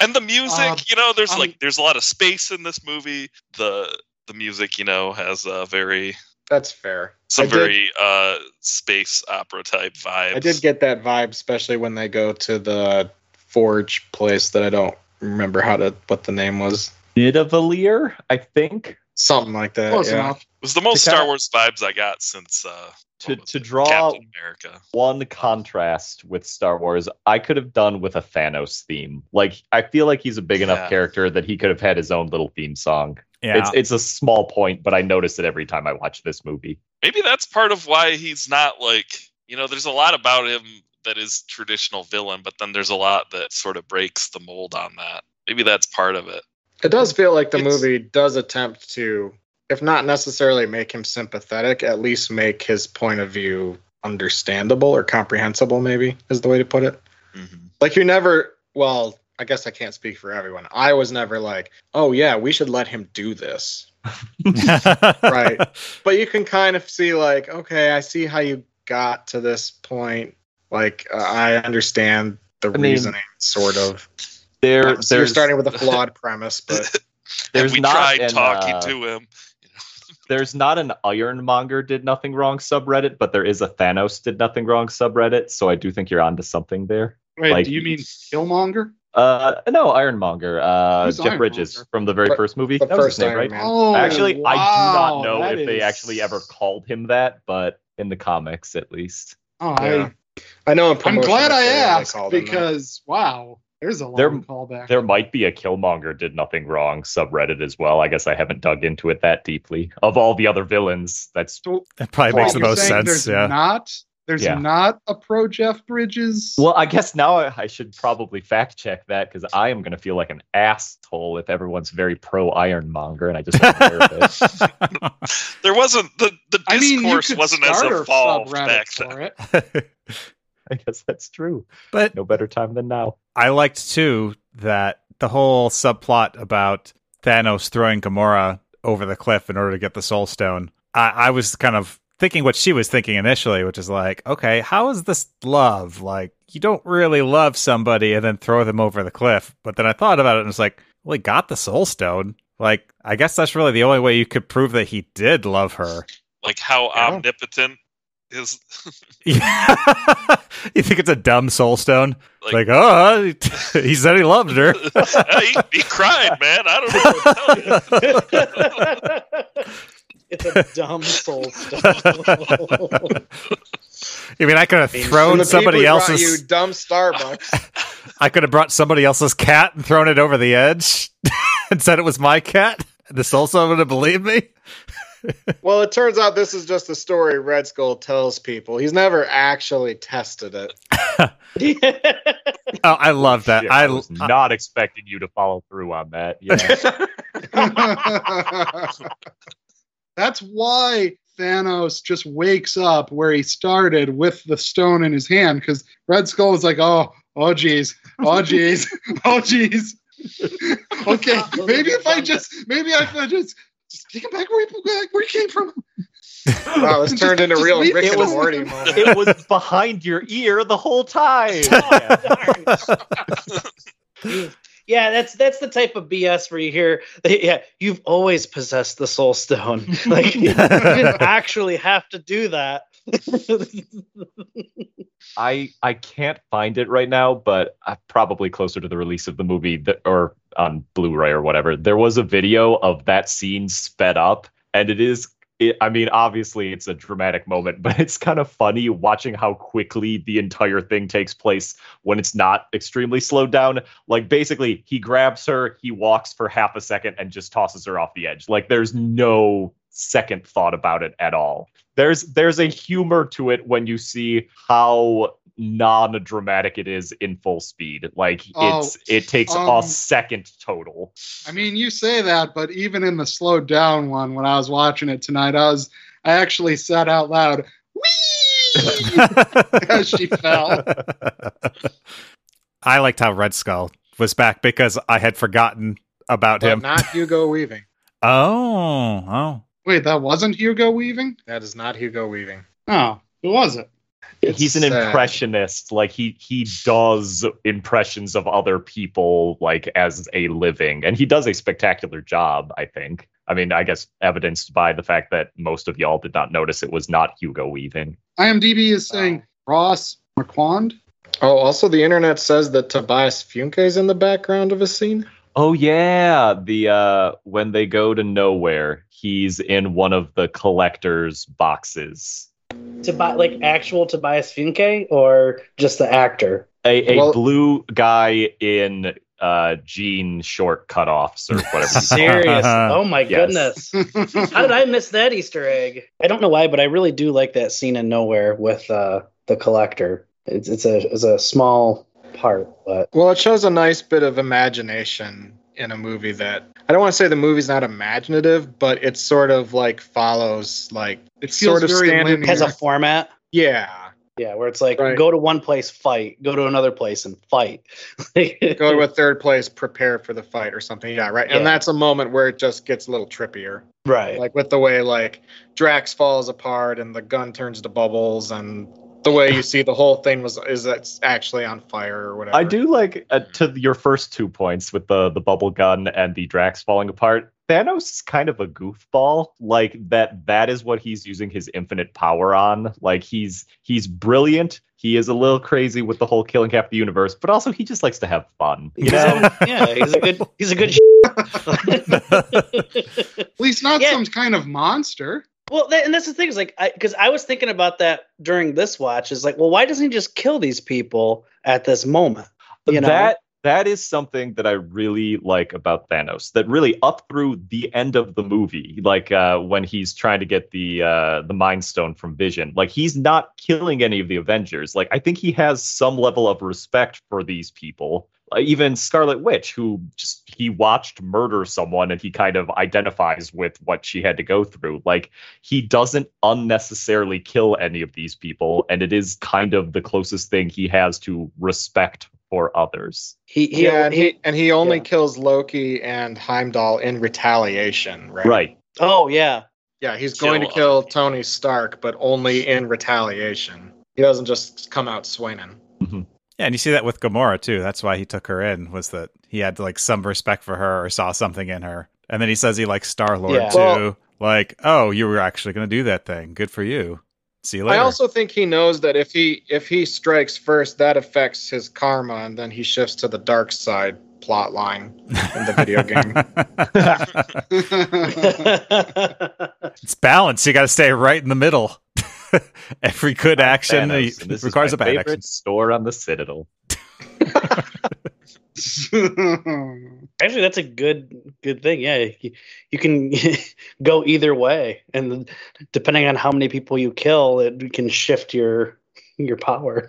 And the music, Um, you know, there's um, like there's a lot of space in this movie. The the music, you know, has a very that's fair. some I did- very uh space opera type vibes. I did get that vibe, especially when they go to the forge place that I don't remember how to what the name was. Nidavellir, I think. Something like that. Close yeah. enough. It was the most Star Wars vibes I got since uh To, to it? draw Captain America. one contrast with Star Wars, I could have done with a Thanos theme. Like, I feel like he's a big enough Yeah. character that he could have had his own little theme song. yeah. It's it's a small point, but I notice it every time I watch this movie. maybe that's part of why he's not like you know there's a lot about him that is traditional villain but then there's a lot that sort of breaks the mold on that maybe that's part of it It does feel like the It's- movie does attempt to, if not necessarily make him sympathetic, at least make his point of view understandable or comprehensible, maybe is the way to put it. Mm-hmm. Like you're never, well, I guess I can't speak for everyone. I was never like, oh yeah, we should let him do this. [laughs] Right. But you can kind of see like, okay, I see how you got to this point. Like uh, I understand the mean, reasoning, sort of. There, So you're there's starting with a [laughs] flawed premise, but [laughs] There's we not tried an, talking uh, to him [laughs] there's not an Ironmonger did nothing wrong subreddit, but there is a Thanos did nothing wrong subreddit. So I do think you're onto something there. Wait, Like- do you mean Killmonger? Uh, no, Ironmonger. Uh, Who's Jeff Bridges Ironmonger? from the very The- first movie. the That was his first name, Iron right? Man. Oh, Actually, I do not know that if they actually ever called him that, but in the comics, at least. Oh, Yeah. I, I know. In I'm glad I asked called him that. because wow. There's a long There- callback. There might be a Killmonger did nothing wrong subreddit as well. I guess I haven't dug into it that deeply. Of all the other villains, that's that probably makes the most sense. Yeah. not. There's Yeah. not a pro Jeff Bridges. well. I guess now I I should probably fact check that because I am going to feel like an asshole if everyone's very pro Ironmonger and I just wasn't aware of it. [laughs] There wasn't the the I mean, discourse wasn't as a evolved back then. for it. [laughs] [laughs] I guess that's true. but No better time than now. I liked too that the whole subplot about Thanos throwing Gamora over the cliff in order to get the Soul Stone. I, I was kind of thinking what she was thinking initially, which is like, okay, how is this love? Like, you don't really love somebody and then throw them over the cliff. But then I thought about it and was like, well, he got the Soul Stone. Like, I guess that's really the only way you could prove that he did love her. Like how Yeah. omnipotent is Yeah. [laughs] [laughs] you think it's a dumb Soul Stone? like, Like, oh, [laughs] he said he loved her. he, he cried, man. I don't know what to tell you. it's a dumb [laughs] soul stone. I mean, I could have thrown the somebody people who brought else's. You dumb Starbucks. [laughs] I could have brought somebody else's cat and thrown it over the edge [laughs] and said it was my cat. And the soul stone would have believed me. well, it turns out this is just a story Red Skull tells people. He's never actually tested it. Oh, I love that. Yeah, I, I, was not expecting you to follow through on that. Yeah. That's why Thanos just wakes up where he started with the stone in his hand because Red Skull is like, oh, oh, geez, oh, [laughs] geez, oh, geez. [laughs] okay, maybe if I just, maybe if I just, just take him back where he, where he came from. Wow, this turned into just real leave- Rick it and was- Morty moment. it was behind your ear the whole time. [laughs] Oh, yeah, that's that's the type of BS where you hear, [laughs] yeah, you've always possessed the soul stone. [laughs] Like you didn't [laughs] actually have to do that. I I can't find it right now, but uh, probably closer to the release of the movie that, or on Blu-ray or whatever. There was a video of that scene sped up, and it is. It, I mean, obviously, it's a dramatic moment, but it's kind of funny watching how quickly the entire thing takes place when it's not extremely slowed down. Like, basically, he grabs her, he walks for half a second, and just tosses her off the edge. Like, there's no second thought about it at all there's there's a humor to it when you see how non-dramatic it is in full speed like Oh, it's it takes um, a second total I mean, you say that, but even in the slowed down one, when I was watching it tonight, I was, I actually said out loud, "Wee!" [laughs] as she fell. I liked how Red Skull was back because I had forgotten about But him. not Hugo Weaving. [laughs] Oh, oh. Wait, that wasn't Hugo Weaving? That is not Hugo Weaving. Oh, who was it? He's an sad. impressionist like he he does impressions of other people like as a living and he does a spectacular job i think i mean i guess evidenced by the fact that most of y'all did not notice it was not hugo weaving IMDb is saying Ross Marquand. Oh, also the internet says that Tobias Funke is in the background of a scene. Oh yeah, the uh when they go to nowhere, he's in one of the collector's boxes. To buy like actual Tobias Funke or just the actor? A a Well- blue guy in uh jean short cutoffs or whatever. you call it. Serious? [laughs] oh my Yes. goodness! How did I miss that Easter egg? I don't know why, but I really do like that scene in Nowhere with uh, the collector. It's it's a it's a small part, but Well, it shows a nice bit of imagination in a movie that I don't want to say the movie's not imaginative, but it sort of like follows like It sort of very standard. linear. has a format. yeah. Yeah, where it's like Right. go to one place, fight. Go to another place and fight. [laughs] Go to a third place, prepare for the fight or something. Yeah, right. Yeah. And that's a moment where it just gets a little trippier. right. Like with the way like Drax falls apart and the gun turns to bubbles and the way you see the whole thing was is that's actually on fire or whatever. I do like uh, to your first two points with the the bubble gun and the Drax falling apart. Thanos is kind of a goofball. Like that that is what he's using his infinite power on. Like he's he's brilliant. He is a little crazy with the whole killing half the universe, but also he just likes to have fun. You know? [laughs] yeah, he's a good he's a good [laughs] At least [laughs] not Yeah. some kind of monster. Well, and that's the thing is like, because I, was thinking about that during this watch. Is like, well, why doesn't he just kill these people at this moment? You know? That that is something that I really like about Thanos. That really up through the end of the movie, like uh, when he's trying to get the uh, the Mind Stone from Vision, like he's not killing any of the Avengers. Like I think he has some level of respect for these people. Uh, even Scarlet Witch, who just he watched murder someone and he kind of identifies with what she had to go through. Like he doesn't unnecessarily kill any of these people, and it is kind of the closest thing he has to respect for others. He, he, yeah, and he, and he only yeah. kills Loki and Heimdall in retaliation, right? Right. oh yeah, Yeah, he's Kill going to kill people. Tony Stark, but only in retaliation. He doesn't just come out swinging. Yeah, and you see that with Gamora too. That's why he took her in was that he had like some respect for her or saw something in her. And then he says he likes Star Lord Yeah. too. Well- like, oh, you were actually going to do that thing. Good for you. See you later. I also think he knows that if he if he strikes first, that affects his karma, and then he shifts to the dark side plot line in the video game. [laughs] [laughs] it's balance. You got to stay right in the middle. [laughs] Every good action Thanos, and this requires is a my bad favorite action. store on the Citadel. [laughs] [laughs] Actually, that's a good good thing. Yeah, you, you can go either way, and depending on how many people you kill, it can shift your your power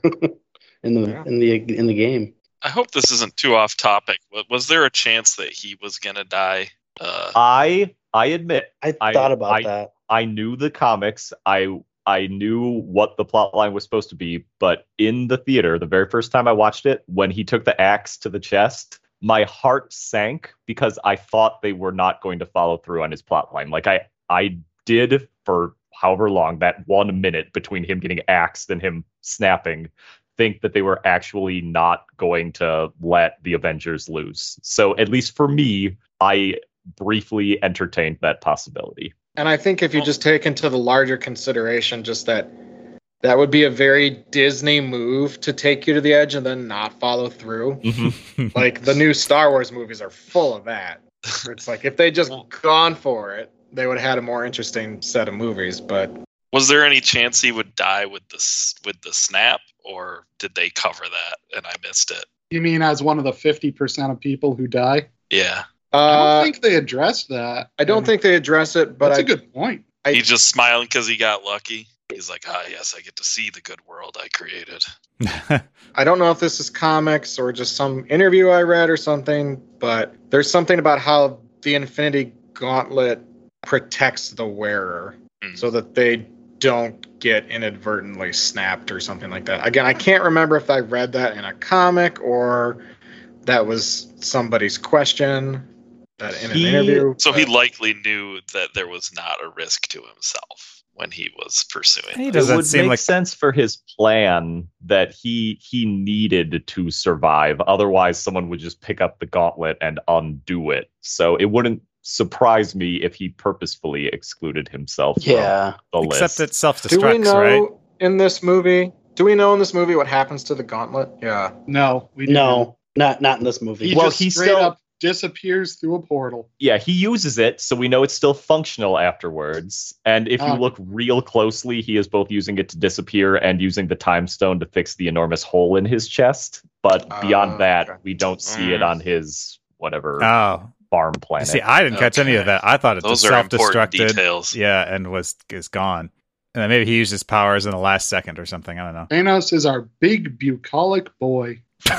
in the Yeah. in the in the game. I hope this isn't too off topic. Was there a chance that he was gonna die? Uh, I I admit I, I- thought about I- that. I knew the comics. I I knew what the plot line was supposed to be, but in the theater, the very first time I watched it, when he took the axe to the chest, my heart sank because I thought they were not going to follow through on his plot line. Like I I did for however long that one minute between him getting axed and him snapping think that they were actually not going to let the Avengers lose. So at least for me, I briefly entertained that possibility. And I think if you just take into the larger consideration just that that would be a very Disney move to take you to the edge and then not follow through. Mm-hmm. Like the new Star Wars movies are full of that. It's like if they just gone for it, they would have had a more interesting set of movies. But was there any chance he would die with this with the snap, or did they cover that and I missed it? you mean as one of the 50% of people who die? Yeah, I uh, don't think they addressed that. I don't think they address it. But that's I, a good point. I- he just smiling because he got lucky. He's like, ah, yes, I get to see the good world I created. [laughs] I don't know if this is comics or just some interview I read or something, but there's something about how the Infinity Gauntlet protects the wearer Hmm. so that they don't get inadvertently snapped or something like that. Again, I can't remember if I read that in a comic or that was somebody's question that in an interview. So he likely knew that there was not a risk to himself when he was pursuing. he it doesn't would seem make like sense for his plan that he he needed to survive otherwise someone would just pick up the gauntlet and undo it so it wouldn't surprise me if he purposefully excluded himself Yeah, from the except list it self Do we destructs, know right? in this movie? Do we know in this movie what happens to the gauntlet? Yeah. No, we didn't. no, not not in this movie. He Well, just he straight still- up disappears through a portal. yeah he uses it so we know it's still functional afterwards and if you Ah. look real closely he is both using it to disappear and using the time stone to fix the enormous hole in his chest but Ah, beyond that okay. we don't see it Mm. on his whatever Oh, farm you planet see, I didn't catch any of that. I thought it Those just are self important destructed. details. Yeah, and was is gone. And then maybe he used his powers in the last second or something. I don't know. Thanos is our big bucolic boy. [laughs] [laughs]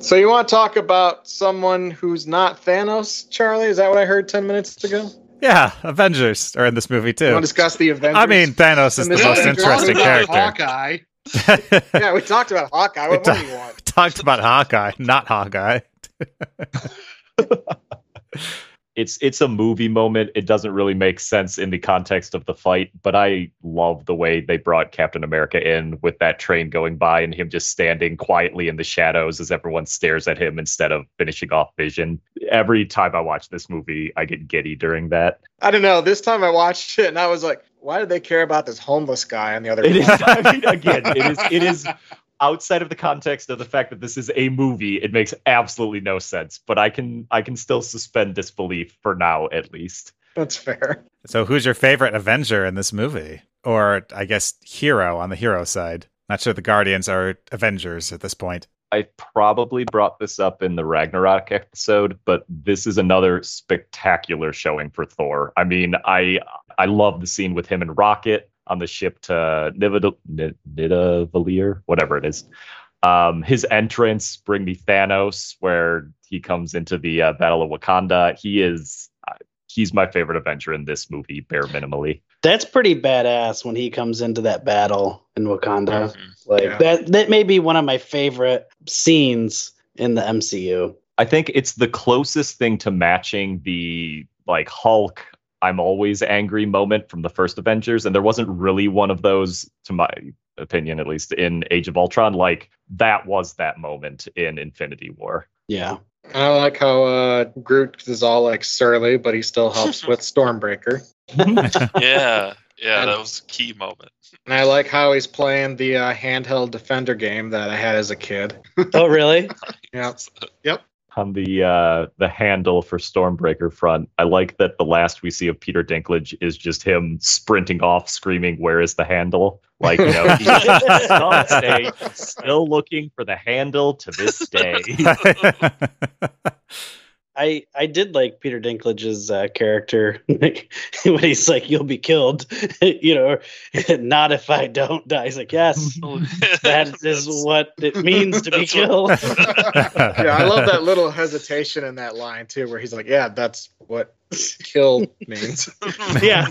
So you want to talk about someone who's not Thanos, Charlie? Is that what I heard ten minutes ago? yeah, Avengers are in this movie You too. want to discuss the Avengers? I mean, Thanos is the most interesting character. Hawkeye. [laughs] yeah, we talked about Hawkeye. We What more do you want? [laughs] Talked about Hawkeye, not Hawkeye. [laughs] it's it's a movie moment. It doesn't really make sense in the context of the fight, but I love the way they brought Captain America in with that train going by and him just standing quietly in the shadows as everyone stares at him instead of finishing off Vision. Every time I watch this movie, I get giddy during that. I don't know. This time I watched it and I was like, why do they care about this homeless guy on the other It is one? I mean, again, it is it is outside of the context of the fact that this is a movie, it makes absolutely no sense. But I can I can still suspend disbelief for now at least. That's fair. So, who's your favorite Avenger in this movie, or I guess hero on the hero side? Not sure the Guardians are Avengers at this point. I probably brought this up in the Ragnarok episode, but this is another spectacular showing for Thor. I mean, I I love the scene with him and Rocket on the ship to Nidavellir, whatever it is. Um, his entrance, bring me Thanos, where he comes into the uh, Battle of Wakanda. He is uh, he's my favorite Avenger in this movie, bare minimally. That's pretty badass when he comes into that battle in Wakanda. Mhm. Like Yeah. that that may be one of my favorite scenes in the MCU. I think it's the closest thing to matching the like Hulk I'm always angry moment from the first Avengers and there wasn't really one of those to my opinion at least in Age of Ultron like that was that moment in Infinity War. Yeah. I like how uh, Groot is all like surly, but he still helps [laughs] with Stormbreaker. [laughs] Yeah, yeah, And- that was a key moment. And I like how he's playing the uh, handheld defender game that I had as a kid. Oh really? [laughs] Yeah. On the uh the handle for Stormbreaker front, I like that the last we see of Peter Dinklage is just him sprinting off screaming where is the handle? Like, you know, he's still looking for the handle to this day. [laughs] [laughs] I I did like Peter Dinklage's uh, character [laughs] when he's like, "You'll be killed," [laughs] you know, [laughs] not if I don't die. He's like, "Yes, that is what it means to be That's what- killed." yeah, I love that little hesitation in that line too, where he's like, "Yeah, that's what kill means." yeah,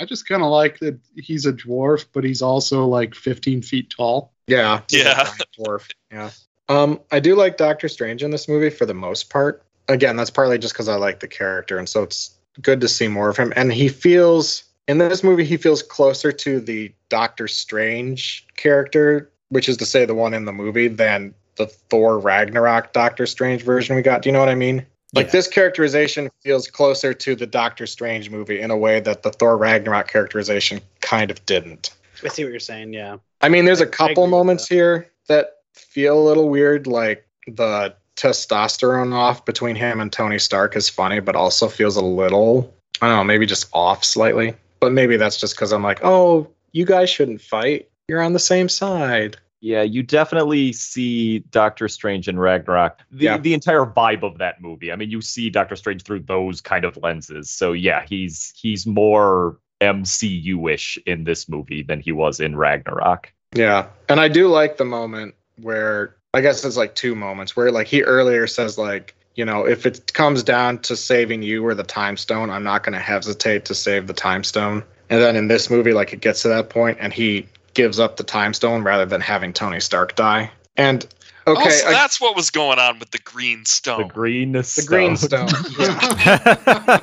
I just kind of like that he's a dwarf, but he's also like 15 feet tall. Yeah, Yeah. dwarf. Yeah. Um, I do like Doctor Strange in this movie for the most part. Again, that's partly just because I like the character, and so it's good to see more of him. And he feels in this movie he feels closer to the Doctor Strange character, which is to say the one in the movie, than the Thor Ragnarok Doctor Strange version we got. Do you know what I mean? Like Yeah. this characterization feels closer to the Doctor Strange movie in a way that the Thor Ragnarok characterization kind of didn't. I see what you're saying. Yeah, I mean, there's I- a couple moments that. here that feel a little weird, like the testosterone off between him and Tony Stark is funny, but also feels a little, I don't know, maybe just off slightly. But maybe that's just because I'm like, oh, you guys shouldn't fight. You're on the same side. Yeah, you definitely see Doctor Strange and Ragnarok. The Yeah. the entire vibe of that movie. I mean, you see Doctor Strange through those kind of lenses. So yeah, he's he's more MCU-ish in this movie than he was in Ragnarok. Yeah. And I do like the moment where I guess it's like two moments where like he earlier says like, you know, if it comes down to saving you or the time stone, I'm not going to hesitate to save the time stone. And then in this movie like it gets to that point and he gives up the time stone rather than having Tony Stark die. And okay, also, I- that's what was going on with the green stone. The green the green stone. [laughs] Yeah.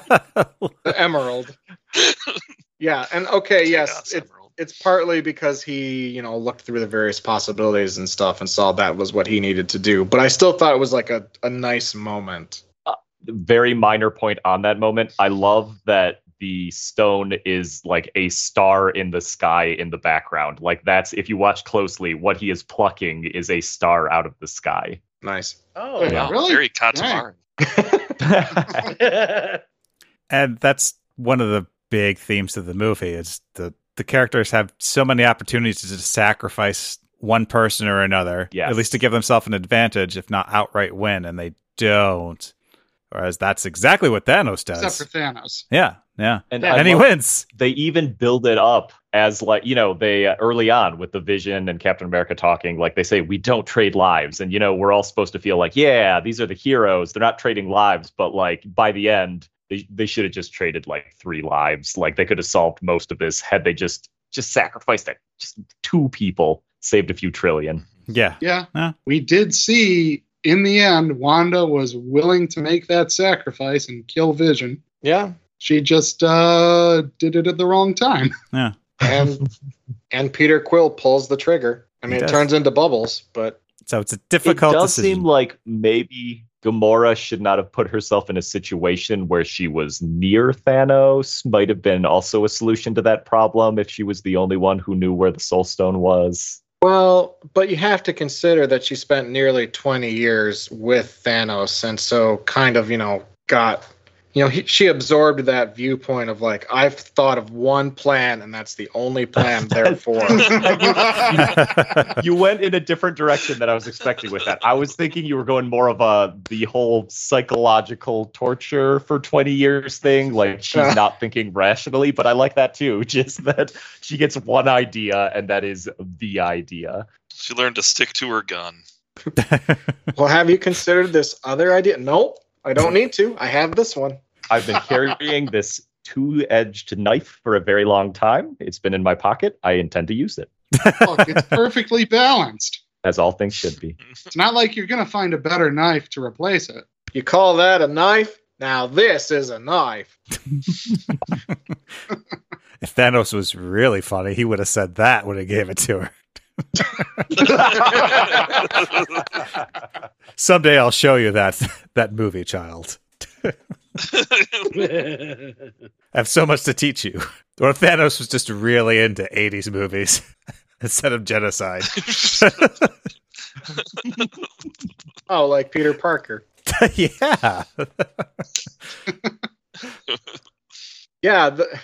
[laughs] the emerald. Yeah, and okay, yes, Chaos it, Emerald. It's partly because he, you know, looked through the various possibilities and stuff and saw that was what he needed to do. But I still thought it was like a, a nice moment. Uh, very minor point on that moment. I love that the stone is like a star in the sky in the background. Like that's if you watch closely, what he is plucking is a star out of the sky. Nice. Oh, Yeah. Wow, really? Very Katamari. [laughs] [laughs] and that's one of the big themes of the movie is the the characters have so many opportunities to sacrifice one person or another Yes. at least to give themselves an advantage if not outright win and they don't. Whereas that's exactly what thanos does. Except for Thanos. yeah yeah. And Yeah, and he wins. They even build it up as like you know they uh, early on with the vision and captain america talking like they say we don't trade lives. And you know we're all supposed to feel like yeah these are the heroes. They're not trading lives but like by the end they, they should have just traded like three lives like they could have solved most of this had they just just sacrificed that just two people saved a few trillion yeah Yeah. Huh. We did see in the end, Wanda was willing to make that sacrifice and kill Vision. Yeah. She just uh, did it at the wrong time. [laughs] Yeah. and and Peter Quill pulls the trigger. I mean, it does. turns into bubbles, but so it's a difficult. it difficult does decision seem like maybe Gamora should not have put herself in a situation where she was near Thanos. Might have been also a solution to that problem if she was the only one who knew where the Soul Stone was. well, but you have to consider that she spent nearly 20 years with Thanos and so kind of, you know, got you know, he, she absorbed that viewpoint of like, I've thought of one plan, and that's the only plan. [laughs] therefore, [laughs] [laughs] you went in a different direction than I was expecting with that. I was thinking you were going more of a the whole psychological torture for 20 years thing, like she's not thinking rationally, but I like that too. Just that she gets one idea and that is the idea. She learned to stick to her gun. well, have you considered this other idea? Nope, I don't need to. I have this one. I've been carrying [laughs] this two-edged knife for a very long time. It's been in my pocket. I intend to use it. Look, it's [laughs] perfectly balanced. As all things should be. It's not like you're going to find a better knife to replace it. You call that a knife? Now this is a knife. [laughs] if Thanos was really funny, he would have said that when he gave it to her. [laughs] Someday I'll show you that that movie, child. [laughs] I have so much to teach you. Or if Thanos was just really into 80s movies [laughs] instead of genocide. oh, like Peter Parker. yeah. yeah, the,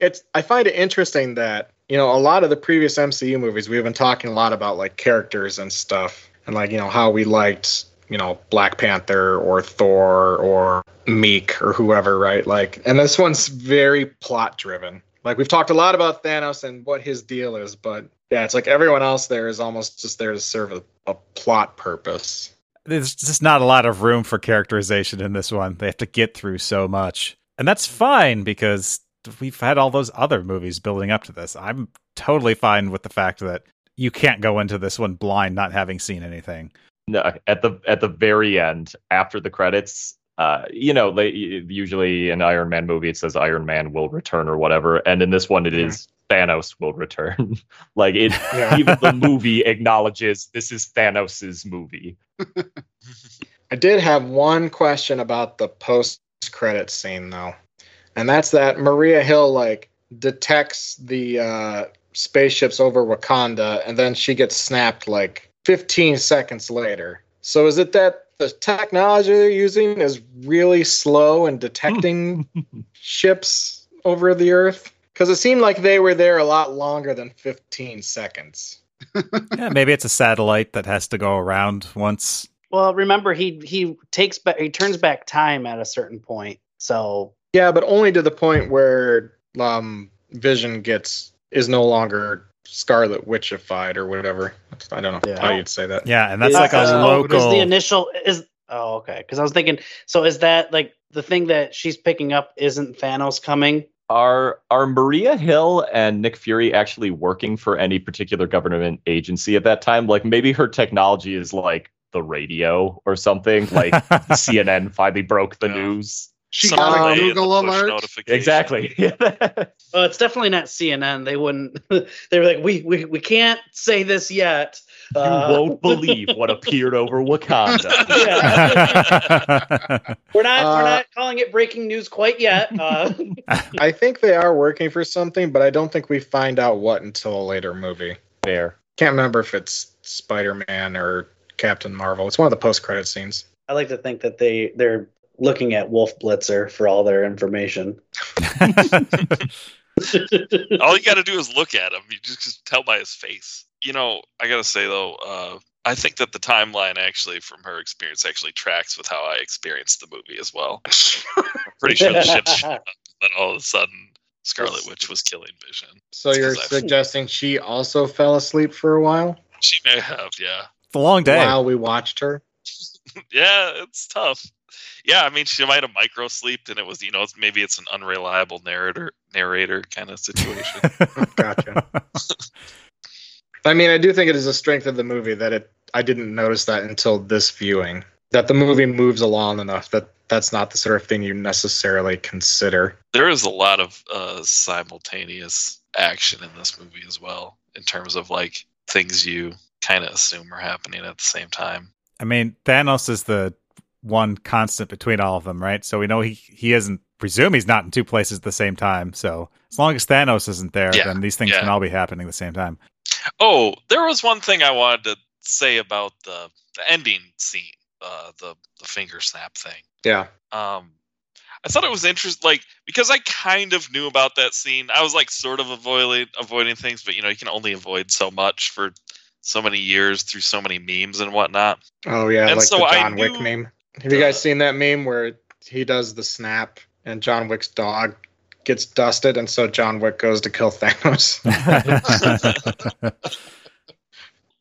it's I find it interesting that, you know, a lot of the previous MCU movies we've been talking a lot about like characters and stuff and like, you know, how we liked you know Black Panther or Thor or Miek or whoever, right? Like, and this one's very plot driven. Like we've talked a lot about Thanos and what his deal is, but yeah, it's like everyone else there is almost just there to serve a, a plot purpose. There's just not a lot of room for characterization in this one. They have to get through so much, and that's fine because we've had all those other movies building up to this. I'm totally fine with the fact that you can't go into this one blind, not having seen anything no, at the at the very end after the credits uh, you know, they, usually in Iron Man movie it says Iron Man will return or whatever, and in this one it mm-hmm. is Thanos will return. [laughs] like it, [laughs] yeah. even the movie acknowledges this is Thanos's movie. [laughs] I did have one question about the post credit scene though, and that's that Maria Hill like detects the uh, spaceships over Wakanda, and then she gets snapped like 15 seconds later. So is it that the technology they're using is really slow in detecting [laughs] ships over the Earth? Because it seemed like they were there a lot longer than 15 seconds. [laughs] yeah, maybe it's a satellite that has to go around once. Well, remember he he takes back he turns back time at a certain point. So yeah, but only to the point where um, Vision gets is no longer Scarlet Witchified or whatever. I don't know yeah. how you'd say that. Yeah, and that's like a local. Is the initial is oh okay? Because I was thinking, so is that like the thing that she's picking up? Isn't Thanos coming? Are are Maria Hill and Nick Fury actually working for any particular government agency at that time? Like maybe her technology is like the radio or something. Like [laughs] CNN finally broke the yeah. news. She got a Google alert. Exactly. [laughs] well, it's definitely not CNN. They wouldn't. [laughs] They were like, we we, we can't say this yet. You uh, won't [laughs] believe what appeared over Wakanda. we're not uh, we're not calling it breaking news quite yet. Uh, I think they are working for something, but I don't think we find out what until a later movie. Fair. Can't remember if it's Spider Man or Captain Marvel. It's one of the post credit scenes. I like to think that they they're looking at Wolf Blitzer for all their information. [laughs] all you got to do is look at him. You just, just, tell by his face. You know, I got to say though, uh, I think that the timeline actually, from her experience, actually tracks with how I experienced the movie as well. I'm pretty sure the ship showed up, and all of a sudden Scarlet Witch was killing Vision. So you're suggesting she also fell asleep for a while? She may have, yeah. It's a long day. While we watched her. [laughs] yeah, it's tough yeah, I mean, she might have micro sleeped, and it was, you know, maybe it's an unreliable narrator narrator kind of situation. [laughs] gotcha. I mean, I do think it is a strength of the movie that it. I didn't notice that until this viewing. That the movie moves along enough that that's not the sort of thing you necessarily consider. There is a lot of uh, simultaneous action in this movie as well, in terms of like things you kind of assume are happening at the same time. I mean, Thanos is the one constant between all of them, right? So we know he he isn't presume he's not in two places at the same time. So as long as Thanos isn't there, yeah, then these things yeah. can all be happening at the same time. Oh, there was one thing I wanted to say about the, the ending scene, uh, the the finger snap thing. Yeah. Um, I thought it was interesting, like because I kind of knew about that scene. I was like sort of avoiding avoiding things, but you know you can only avoid so much for so many years through so many memes and whatnot. Oh yeah, And like so the I John Wick knew meme. Have you guys seen that meme where he does the snap and John Wick's dog gets dusted, and so John Wick goes to kill Thanos? [laughs]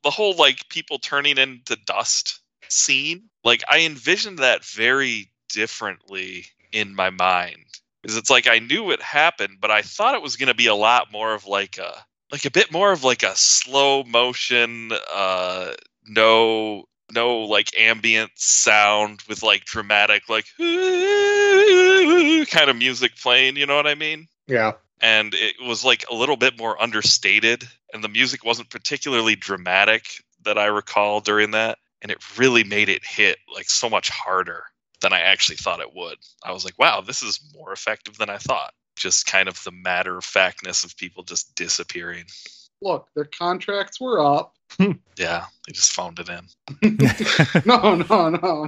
the whole like people turning into dust scene like i envisioned that very differently in my mind because it's like i knew it happened but i thought it was going to be a lot more of like a like a bit more of like a slow motion uh no no like ambient sound with like dramatic like kind of music playing you know what i mean yeah, and it was like a little bit more understated and the music wasn't particularly dramatic that I recall during that and it really made it hit like so much harder than I actually thought it would. I was like, wow, this is more effective than I thought. Just kind of the matter of factness of people just disappearing. Look, their contracts were up. Yeah, they just phoned it in. [laughs] No, no, no. [laughs]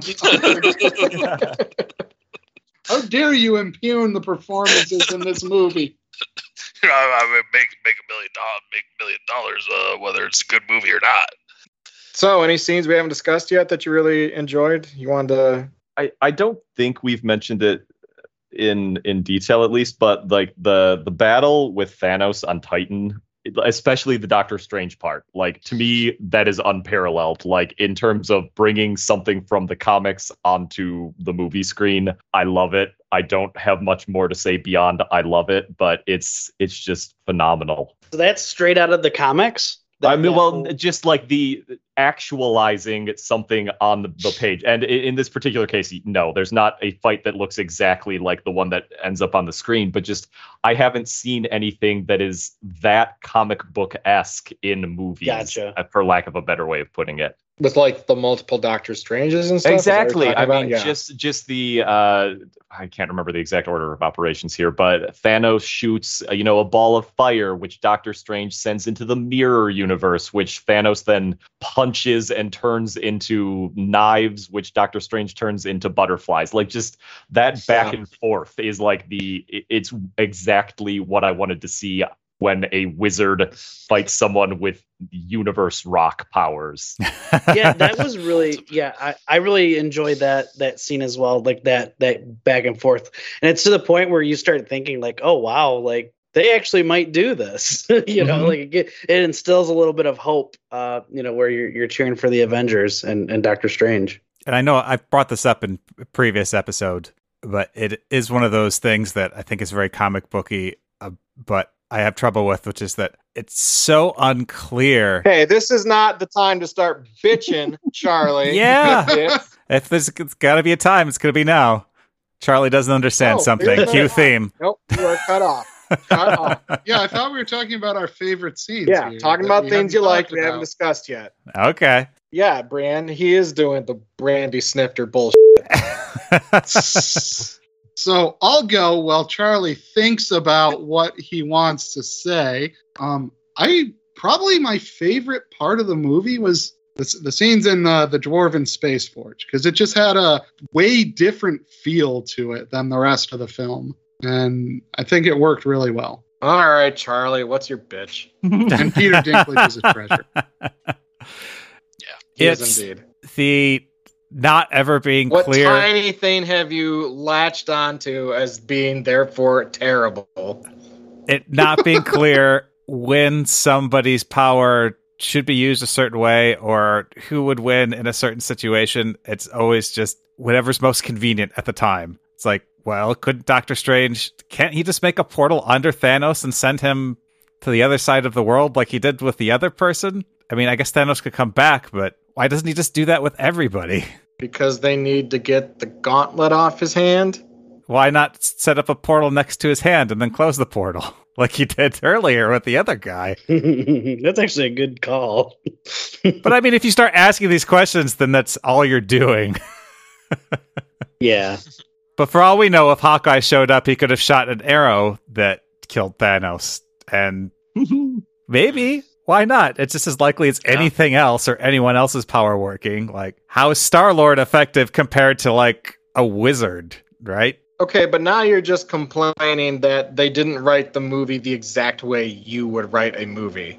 How dare you impugn the performances in this movie? [laughs] I mean, make make a million dollars, make a million dollars, uh, whether it's a good movie or not. So, any scenes we haven't discussed yet that you really enjoyed? You wanted to? I, I don't think we've mentioned it in in detail at least, but like the the battle with Thanos on Titan, especially the Doctor Strange part, like to me that is unparalleled. Like in terms of bringing something from the comics onto the movie screen, I love it. I don't have much more to say beyond I love it, but it's it's just phenomenal. So that's straight out of the comics. I mean, well, whole- just like the actualizing something on the, the page, and i- in this particular case, no, there's not a fight that looks exactly like the one that ends up on the screen. But just I haven't seen anything that is that comic book esque in movies, Gotcha. uh, for lack of a better way of putting it. With like the multiple Doctor Stranges and stuff. Is that what Exactly. I mean. Yeah. just just the uh, I can't remember the exact order of operations here, but Thanos shoots uh, you know a ball of fire, which Doctor Strange sends into the mirror universe, which Thanos then punches and turns into knives, which Doctor Strange turns into butterflies. Like just that back Yeah. and forth is like the it's exactly what I wanted to see when a wizard fights someone with universe rock powers. [laughs] yeah, that was [laughs] really yeah. I, I really enjoyed that that scene as well, like that that back and forth, and it's to the point where you start thinking like, oh wow, like they actually might do this. [laughs] you know, Mhm. like it, it instills a little bit of hope. Uh, you know, where you're you're cheering for the Avengers and and Doctor Strange. and I know I brought this up in a previous episode, but it is one of those things that I think is very comic booky, uh, but I have trouble with, which is that it's so unclear. Hey, this is not the time to start bitching, [laughs] Charlie. Yeah. [laughs] If there's it's got to be a time, it's going to be now. Charlie doesn't understand oh, No, something. Cue time. theme. nope, you are cut off. Cut off. [laughs] Yeah, I thought we were talking about our favorite scenes. Yeah, here talking about things you like talked we haven't discussed yet. Okay. Yeah, Bran, he is doing the brandy snifter bullshit. So I'll go while Charlie thinks about what he wants to say. Um, I probably my favorite part of the movie was the, the scenes in the, the Dwarven Space Forge because it just had a way different feel to it than the rest of the film, and I think it worked really well. All right, Charlie, what's your bitch? [laughs] And Peter Dinklage is a treasure. [laughs] Yeah, he is It's indeed. the not ever being What clear. tiny thing have you latched onto as being therefore terrible? it not being [laughs] clear when somebody's power should be used a certain way or who would win in a certain situation. It's always just whatever's most convenient at the time. It's like, well, could Doctor Strange can't he just make a portal under Thanos and send him to the other side of the world like he did with the other person? I mean, I guess Thanos could come back, but why doesn't he just do that with everybody? [laughs] Because they need to get the gauntlet off his hand? Why not set up a portal next to his hand and then close the portal [laughs] like he did earlier with the other guy? [laughs] That's actually a good call. [laughs] But I mean, if you start asking these questions, then that's all you're doing. yeah, But for all we know, if Hawkeye showed up, he could have shot an arrow that killed Thanos. And maybe, why not? It's just as likely as anything else or anyone else's power working. Like, how is Star Lord effective compared to like a wizard, right? Okay, but now you're just complaining that they didn't write the movie the exact way you would write a movie.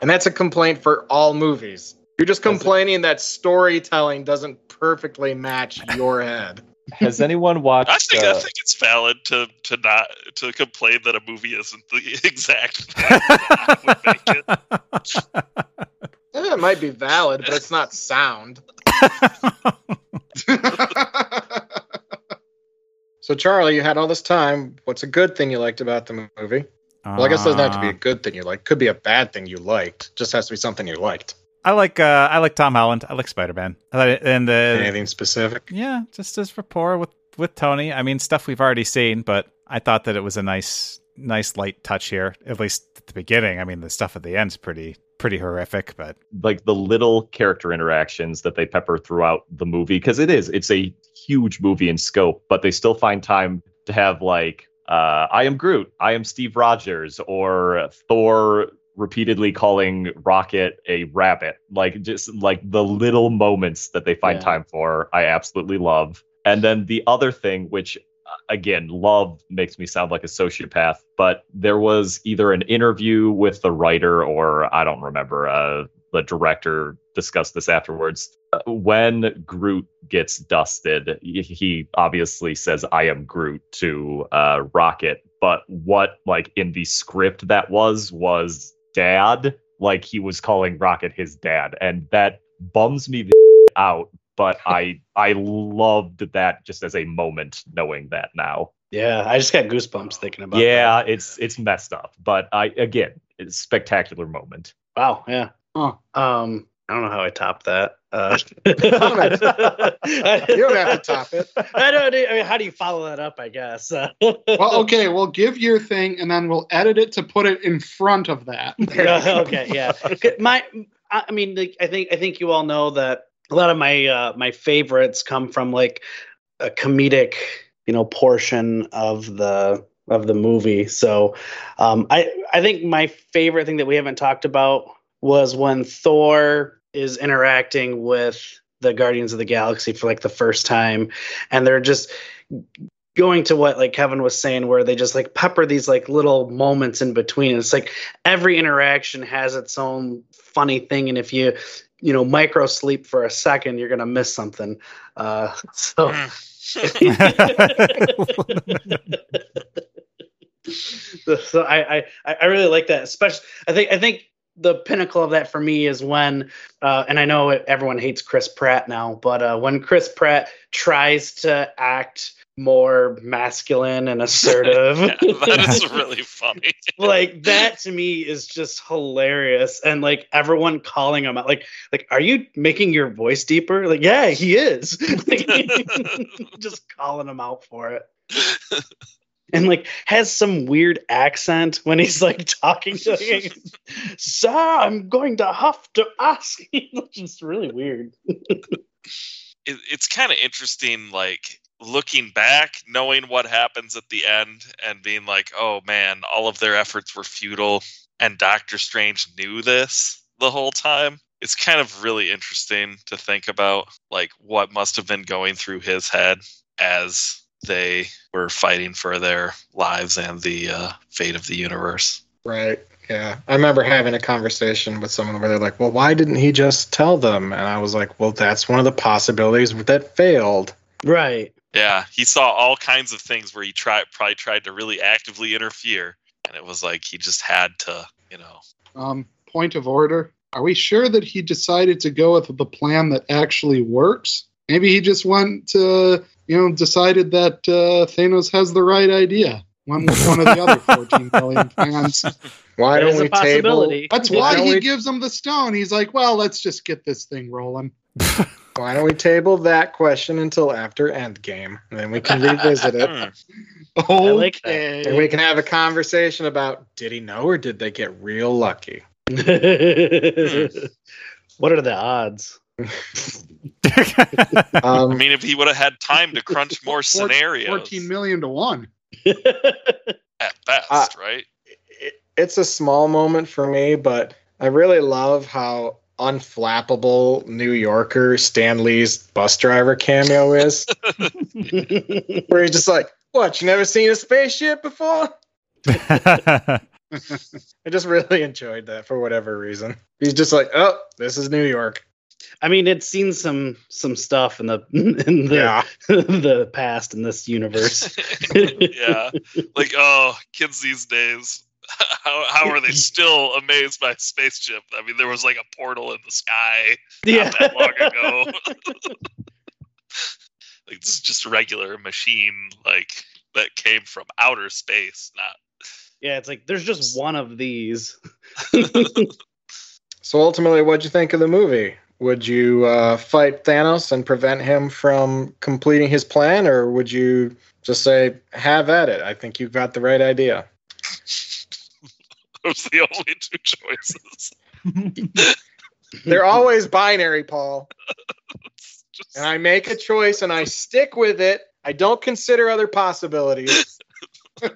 And that's a complaint for all movies. You're just complaining that storytelling doesn't perfectly match your head. Has anyone watched? I think uh, I think it's valid to to not to complain that a movie isn't the [laughs] exact [laughs] thing would make it. It might be valid, but it's not sound. [laughs] So, Charlie, you had all this time. What's a good thing you liked about the movie? Well, I guess it doesn't have to be a Uh, good thing you liked. Could be a bad thing you liked. Just has to be something you liked. I like uh, I like Tom Holland. I like Spider Man. And the Anything specific? yeah, just his rapport with with Tony. I mean, stuff we've already seen, but I thought that it was a nice nice light touch here. At least at the beginning. I mean, the stuff at the end's pretty pretty horrific, but like the little character interactions that they pepper throughout the movie because it is it's a huge movie in scope but they still find time to have like uh i am groot i am steve rogers or thor repeatedly calling rocket a rabbit like just like the little moments that they find Yeah. time for i absolutely love and then the other thing which uh, again love makes me sound like a sociopath but there was either an interview with the writer or i don't remember uh the director discussed this afterwards. Uh, When Groot gets dusted, he- he obviously says, I am Groot to uh, Rocket. But what, like, in the script that was, was dad. Like, he was calling Rocket his dad. And that bums me the [laughs] out. But I [laughs] I loved that just as a moment knowing that now. Yeah, I just got goosebumps thinking about. Yeah, it's it's messed up. But I again, it's a spectacular moment. Wow. Yeah. Huh. Um, I don't know how I top that. Uh, [laughs] You don't have to top it. I don't. I mean, how do you follow that up? I guess. Well, okay, we'll give your thing and then we'll edit it to put it in front of that. [laughs] Okay, yeah. My, I I mean, like, I think I think you all know that a lot of my uh, my favorites come from like a comedic, you know, portion of the of the movie. So, um, I I think my favorite thing that we haven't talked about was when Thor is interacting with the Guardians of the Galaxy for like the first time, and they're just going to what like Kevin was saying, where they just like pepper these like little moments in between. And It's like every interaction has its own funny thing, and if you you know micro sleep for a second, you're gonna miss something. Uh, so. [laughs] [laughs] so I, I I really like that. Especially, I think I think the pinnacle of that for me is when, uh, and I know everyone hates Chris Pratt now, but uh, when Chris Pratt tries to act more masculine and assertive, [laughs] Yeah, that is really funny. [laughs] like that to me is just hilarious. And like everyone calling him out like like are you making your voice deeper? Like yeah he is. [laughs] Like, just calling him out for it and like has some weird accent when he's like talking to him [laughs] sir i'm going to have to ask it's just really weird. It, it's kind of interesting like looking back knowing what happens at the end and being like oh man all of their efforts were futile and doctor strange knew this the whole time. It's kind of really interesting to think about like what must have been going through his head as they were fighting for their lives and the uh, fate of the universe Right. Yeah. I remember having a conversation with someone where they're like, well, why didn't he just tell them? And I was like, well, that's one of the possibilities that failed. right Yeah, he saw all kinds of things where he tried probably tried to really actively interfere, and it was like he just had to, you know. Um, point of order. Are we sure that he decided to go with the plan that actually works? Maybe he just went to, you know, decided that uh, Thanos has the right idea. Went with one of the other [laughs] 14 billion plans. Why don't we table? That's Why why he we- gives him the stone. He's like, well, let's just get this thing rolling. [laughs] Why don't we table that question until after Endgame, and then we can revisit it, [laughs] Hmm. Okay. like that. and we can have a conversation about did he know or did they get real lucky? what are the odds I Um, mean, if he would have had time to crunch more Four- scenarios 14 million to one. [laughs] at best, Uh, right? it, it's a small moment for me, but I really love how unflappable New Yorker Stan Lee's bus driver cameo is, [laughs] where he's just like, What? You never seen a spaceship before? [laughs] I just really enjoyed that for whatever reason. He's just like, oh, this is New York. I mean, it's seen some some stuff in the [laughs] in the Yeah. [laughs] the past in this universe. [laughs] yeah. Like, oh, kids these days, how, how are they still amazed by a spaceship? I mean, there was like a portal in the sky yeah. not that long ago. like, this is just a regular machine, like, that came from outer space, not. Yeah, it's like there's just one of these. So ultimately, what'd you think of the movie? Would you uh, fight Thanos and prevent him from completing his plan, or would you just say, "Have at it"? I think you've got the right idea. Those are the only two choices. [laughs] They're always binary, Paul. [laughs] Just- And I make a choice and I stick with it. I don't consider other possibilities. [laughs] yeah,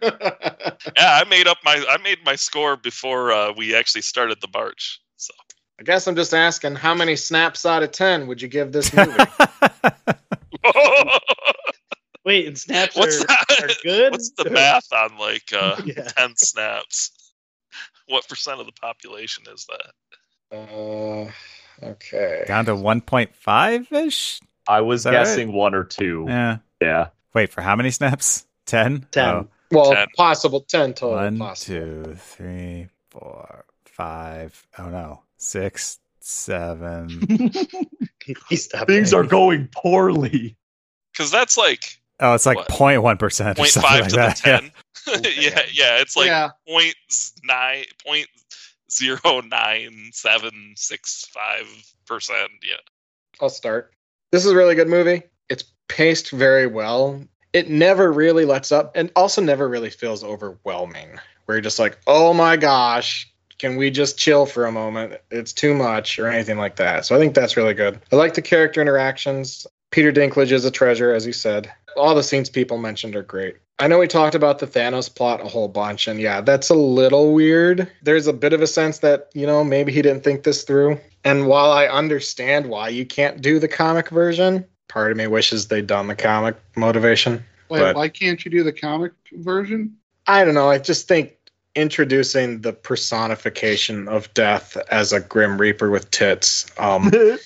I made up my I made my score before uh, we actually started the march. So I guess I'm just asking, how many snaps out of ten would you give this movie? [laughs] [laughs] Wait, and snaps What's are, that? are good. What's the math on like uh, [laughs] Yeah. ten snaps? What percent of the population is that? uh, okay. Down to 1.5 ish? I was Is that right? guessing one or two. Yeah. Yeah. Wait, for how many snaps? 10? Ten. Oh. Well, Ten. possible ten total. One, possible. two, three, four, five. Oh no. Six, seven. [laughs] He Things are going poorly. Because that's like Oh, it's like What? 0.1% 0.5 like to that. the ten. [laughs] Oh, yeah, yeah, it's like yeah, point nine point zero nine seven six five percent. Yeah. I'll start. This is a really good movie. It's paced very well. It never really lets up and also never really feels overwhelming. Where you're just like, oh my gosh, can we just chill for a moment? It's too much or anything like that. So I think that's really good. I like the character interactions. Peter Dinklage is a treasure, as you said. All the scenes people mentioned are great. I know we talked about the Thanos plot a whole bunch, and yeah, that's a little weird. There's a bit of a sense that, you know, maybe he didn't think this through. And while I understand why you can't do the comic version, part of me wishes they'd done the comic motivation. wait, but- why can't you do the comic version? I don't know. I just think introducing the personification of death as a grim reaper with tits. Um, [laughs]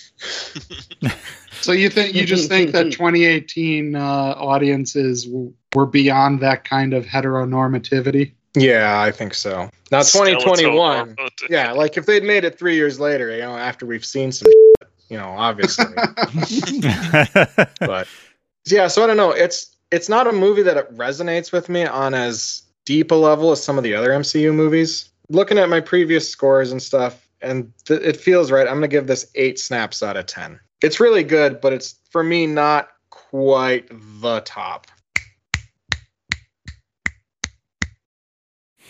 So you think you just think that [laughs] 2018 uh, audiences w- were beyond that kind of heteronormativity? yeah, I think so. Now, 2021. Yeah, like if they'd made it three years later, you know, after we've seen some, [laughs] shit, you know, obviously. but yeah, so I don't know. It's it's not a movie that it resonates with me on as deep a level as some of the other MCU movies. Looking at my previous scores and stuff, and th- it feels right. I'm gonna give this eight snaps out of ten. It's really good, but it's for me not quite the top.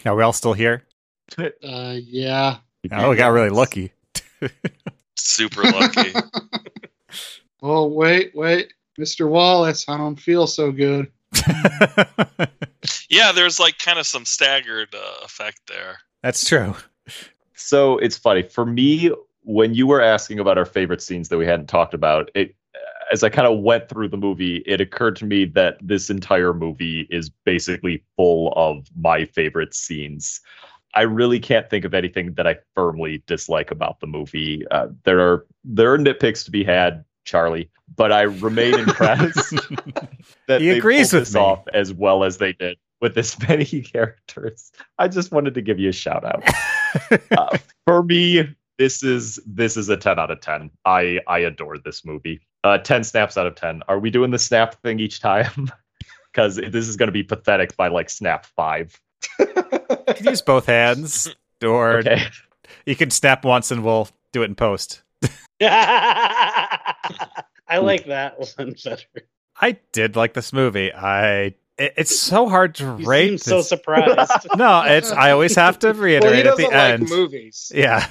Are we all still here? Uh, yeah. Oh, we got really lucky. Super lucky. [laughs] Oh wait, wait, Mr. Wallace, I don't feel so good. [laughs] yeah, there's like kind of some staggered uh, effect there. That's true. So it's funny for me when you were asking about our favorite scenes that we hadn't talked about. It as I kind of went through the movie, it occurred to me that this entire movie is basically full of my favorite scenes. I really can't think of anything that I firmly dislike about the movie. Uh, there are there are nitpicks to be had, Charlie, but I remain impressed [laughs] that He they agrees pulled with this me. off as well as they did with this [laughs] many characters. I just wanted to give you a shout out. [laughs] Uh, for me, this is this is a 10 out of 10. I I adore this movie. Uh 10 snaps out of 10. Are we doing the snap thing each time? Cuz this is going to be pathetic by like snap 5. You can use both hands, or Okay. you can snap once and we'll do it in post. I hmm. like that [laughs] one better. I did like this movie. I it, it's so hard to You rate. seem so surprised. [laughs] no, it's I always have to [laughs] Well, he reiterate at doesn't the like end. movies. Yeah,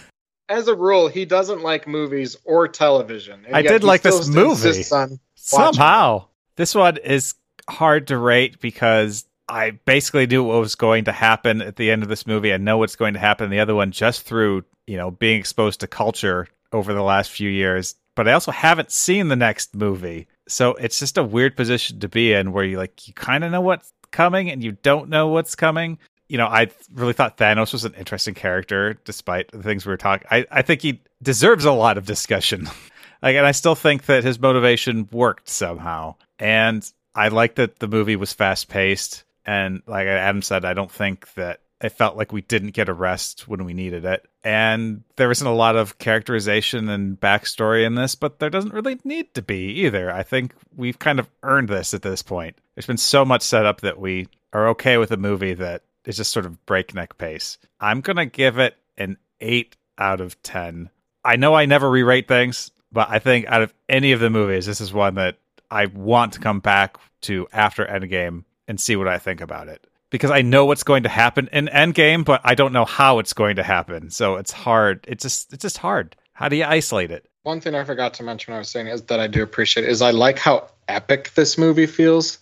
As a rule, he doesn't like movies or television. and I did like this movie. insists on somehow this one is hard to rate because I basically knew what was going to happen at the end of this movie. I know what's going to happen in the other one just through you know being exposed to culture over the last few years. But I also haven't seen the next movie, so it's just a weird position to be in where you like you kind of know what's coming and you don't know what's coming. You know, I really thought Thanos was an interesting character, despite the things we were talking. I, I think he deserves a lot of discussion. [laughs] like, and I still think that his motivation worked somehow. And I like that the movie was fast paced. And like Adam said, I don't think that it felt like we didn't get a rest when we needed it. And there isn't a lot of characterization and backstory in this, but there doesn't really need to be either. I think we've kind of earned this at this point. There's been so much set up that we are okay with a movie that is just sort of breakneck pace. I'm going to give it an 8 out of 10. I know I never re rate things, but I think out of any of the movies, this is one that I want to come back to after Endgame and see what I think about it because I know what's going to happen in Endgame, but I don't know how it's going to happen. So it's hard. It's just it's just hard. How do you isolate it? One thing I forgot to mention when I was saying is that I do appreciate is I like how epic this movie feels.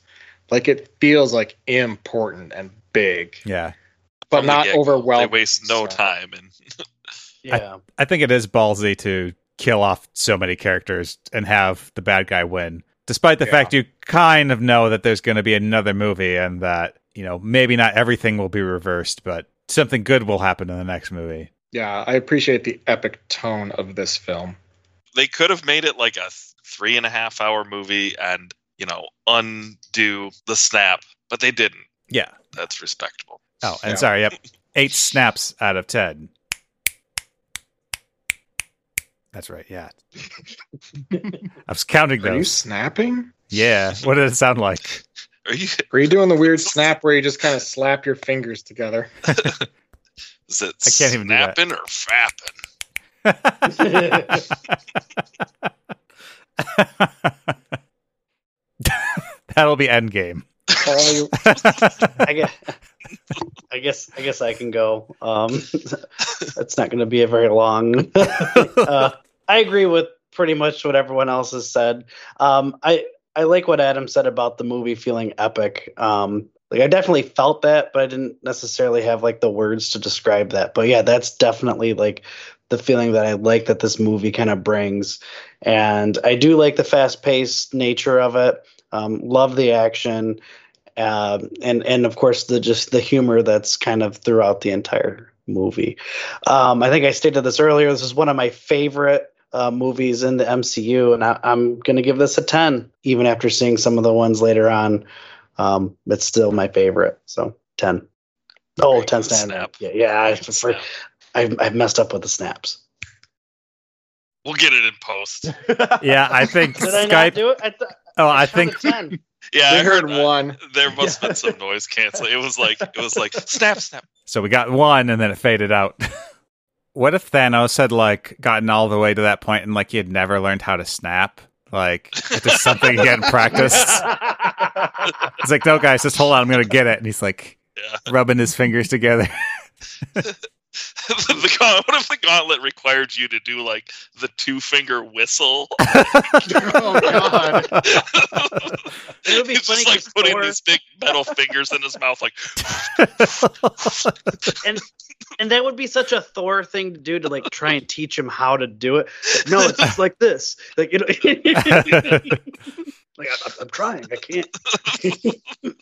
Like it feels like important and big. Yeah. But not overwhelming. They waste no so. time and [laughs] Yeah. I think it is ballsy to kill off so many characters and have the bad guy win. Despite the Yeah. fact you kind of know that there's going to be another movie and that, you know, maybe not everything will be reversed, but something good will happen in the next movie. Yeah, I appreciate the epic tone of this film. they could have made it like a three and a half hour movie and you know undo the snap, but they didn't. Yeah. That's respectable. Oh, and Yeah. sorry, yep. Eight snaps out of 10. That's right. Yeah. [laughs] I was counting Are you snapping? Yeah. What did it sound like? Are you? Are you doing the weird snap where you just kind of slap your fingers together? [laughs] Is it I can't even that. snapping or fapping? [laughs] That'll be Endgame. Paul, you- [laughs] I guess, I guess, I guess I can go. Um, it's not going to be a very long. uh, I agree with pretty much what everyone else has said. Um, I I like what Adam said about the movie feeling epic. Um, like I definitely felt that, but I didn't necessarily have like the words to describe that. But yeah, that's definitely like the feeling that I like that this movie kind of brings. And I do like the fast paced nature of it. Um, love the action um, and and of course the just the humor that's kind of throughout the entire movie. Um, I think I stated this earlier. This is one of my favorite uh, movies in the MCU, and I, I'm going to give this a ten, even after seeing some of the ones later on. Um, it's still my favorite, so ten. Oh, Very 10 good snap. snap. Yeah, yeah. I, Good snap. I've, I've messed up with the snaps. We'll get it in post. [laughs] Yeah, I think Did I not Skype. do it? I, th- Oh, I counted think 10. [laughs] Yeah, we I heard that. one. There must have been some [laughs] noise canceling. It was like it was like snap, snap. so. We got one, and then it faded out. What if Thanos had like gotten all the way to that point and like he had never learned how to snap? Like it's just something he hadn't practiced. [laughs] He's like, no, guys, just hold on. I'm gonna get it. And he's like Yeah. rubbing his fingers together. [laughs] the gaunt- what if the gauntlet required you to do like the two finger whistle? [laughs] Oh God! It would be He's funny just like putting Thor- these big metal fingers in his mouth, like and [laughs] and that would be such a Thor thing to do to like try and teach him how to do it. No, it's just like this. Like you know, [laughs] like I'm, I'm trying. I can't. [laughs]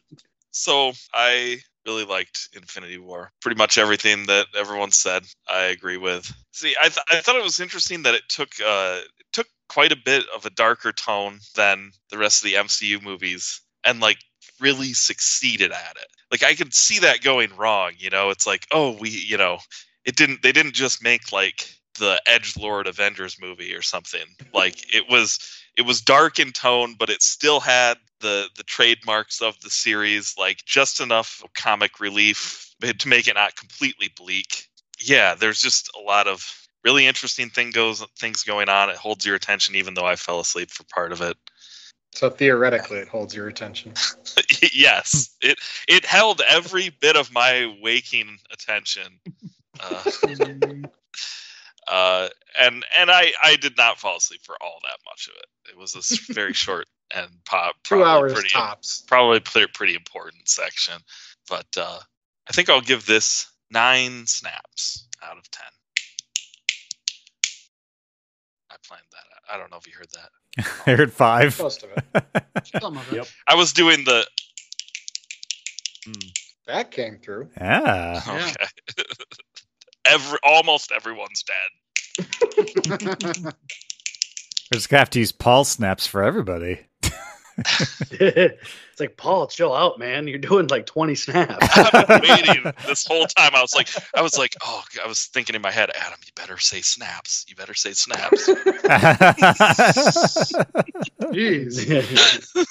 So I really liked Infinity War. Pretty much everything that everyone said, I agree with. See, I, th- I thought it was interesting that it took uh, it took quite a bit of a darker tone than the rest of the MCU movies, and like really succeeded at it. Like I could see that going wrong. You know, it's like, oh, we, you know, it didn't. They didn't just make like the Edge Lord Avengers movie or something. Like it was it was dark in tone, but it still had the the trademarks of the series, like just enough comic relief to make it not completely bleak. Yeah, there's just a lot of really interesting thing goes things going on. It holds your attention, even though I fell asleep for part of it. So theoretically, it holds your attention. [laughs] yes, it it held every bit of my waking attention. Uh, [laughs] uh, and and I I did not fall asleep for all that much of it. It was a very [laughs] short and pop Two probably hours pretty, tops. probably pretty, pretty important section. But uh, I think I'll give this nine snaps out of ten. I planned that. I don't know if you heard that. [laughs] I heard five. Most of it. [laughs] Some of it. Yep. I was doing the mm. That came through. Yeah. Yeah. Okay. [laughs] Every almost everyone's dead. We're just gonna have to use pulse snaps for everybody. It's like Paul, chill out, man. You're doing like 20 snaps. [laughs] I've been waiting [laughs] this whole time. I was like, I was like, oh, I was thinking in my head, Adam, you better say snaps. You better say snaps. Jeez.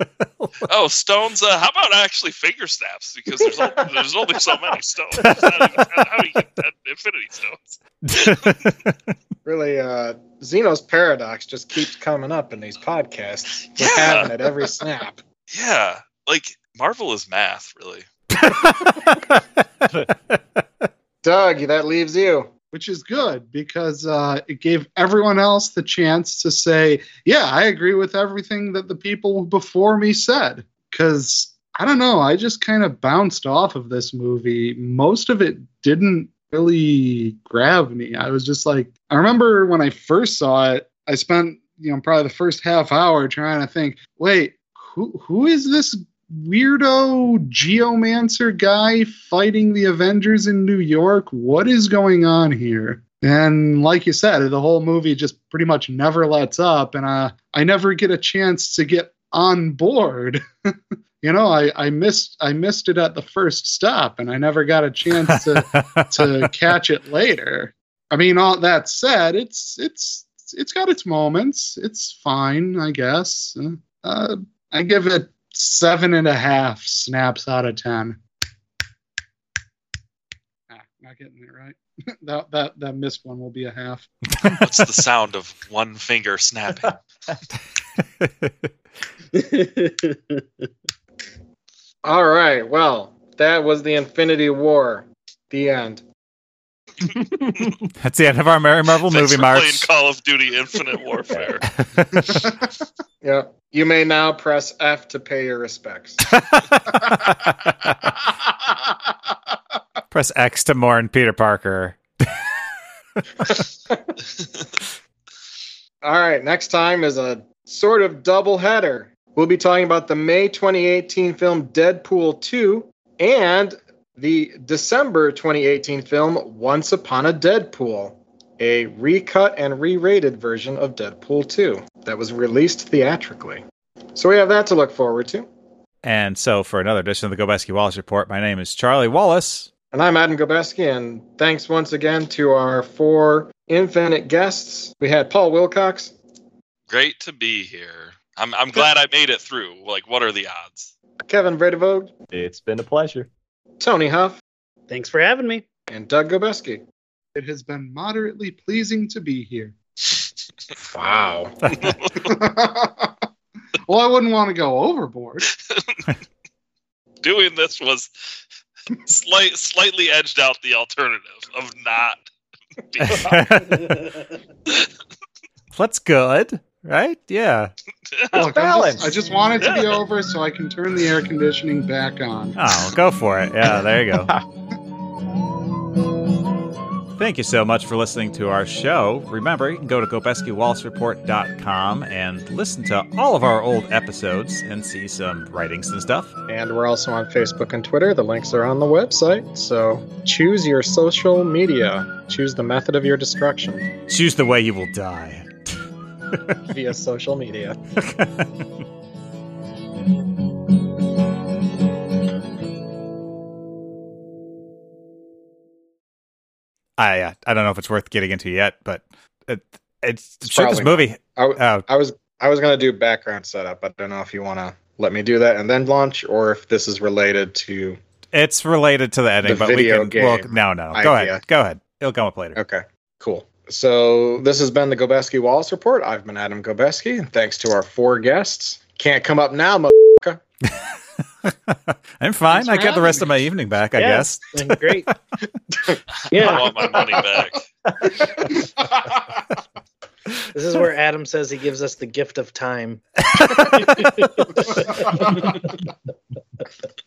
[laughs] oh, stones. Uh, how about actually finger snaps? Because there's only, there's only so many stones. It's not even- How do you get infinity stones? Really, uh, Zeno's paradox just keeps coming up in these podcasts. We're Yeah. having it every snap. Yeah, like Marvel is math, really. [laughs] Doug, that leaves you. which is good because uh, it gave everyone else the chance to say, "Yeah, I agree with everything that the people before me said." Because I don't know, I just kind of bounced off of this movie. Most of it didn't really grab me. I was just like, I remember when I first saw it, I spent you know probably the first half hour trying to think, wait, who who is this weirdo geomancer guy fighting the Avengers in New York? What is going on here? And like you said, the whole movie just pretty much never lets up, and uh, I never get a chance to get on board. [laughs] you know, I, I missed I missed it at the first stop, and I never got a chance to to [laughs] catch it later. I mean, all that said, it's it's it's got its moments. It's fine, I guess. Uh, I give it seven and a half snaps out of ten. Ah, not getting it right. [laughs] that that that missed one will be a half. [laughs] What's the sound of one finger snapping? [laughs] All right. Well, that was the Infinity War. The end. That's the end of our Merry Marvel Thanks movie for playing march. Call of Duty Infinite Warfare. Yep. You may now press F to pay your respects. [laughs] [laughs] Press X to mourn Peter Parker. [laughs] All right. Next time is a sort of double header. We'll be talking about the May 2018 film Deadpool 2 and the December 2018 film Once Upon a Deadpool, a recut and re rated version of Deadpool 2 that was released theatrically. So we have that to look forward to. And so, for another edition of the Gobeski Wallace Report, my name is Charlie Wallace. And I'm Adam Gobeski, and thanks once again to our four infinite guests. We had Paul Wilcox, Great to be here. I'm I'm glad I made it through. Like, what are the odds? Kevin Vredevoogd, It's been a pleasure. Tony Huff, Thanks for having me. and Doug Gobeski. It has been moderately pleasing to be here. Wow. [laughs] well, I wouldn't want to go overboard. [laughs] Doing this was slight slightly edged out the alternative of not. Being, [laughs] That's good, right? Yeah. Look, balance. just- I just want it to be over so I can turn the air conditioning back on. Oh, go for it. Yeah, there you go. Thank you so much for listening to our show. Remember, you can go to GobeskiWallaceReport.com and listen to all of our old episodes and see some writings and stuff. and we're also on Facebook and Twitter. The links are on the website. So choose your social media. Choose the method of your destruction Choose the way you will die. [laughs] via social media. [laughs] I uh, I don't know if it's worth getting into yet, but it, it's, It's sure this movie. I, w- Oh, I was I was gonna do background setup. I don't know if you want to let me do that and then launch, or if this is related to. it's related to the ending, The but we can. Well, game no, no. Go ahead. Go ahead. It'll come up later. Okay, cool. So this has been the Gobeski Wallace Report. I've been Adam Gobeski, and thanks to our four guests. Can't come up now, motherfucker. [laughs] I'm fine. Thanks I for get the rest me. of my evening back, I Yeah. guess. Been great. [laughs] I Yeah, want my money back. [laughs] this is where Adam says he gives us the gift of time. [laughs]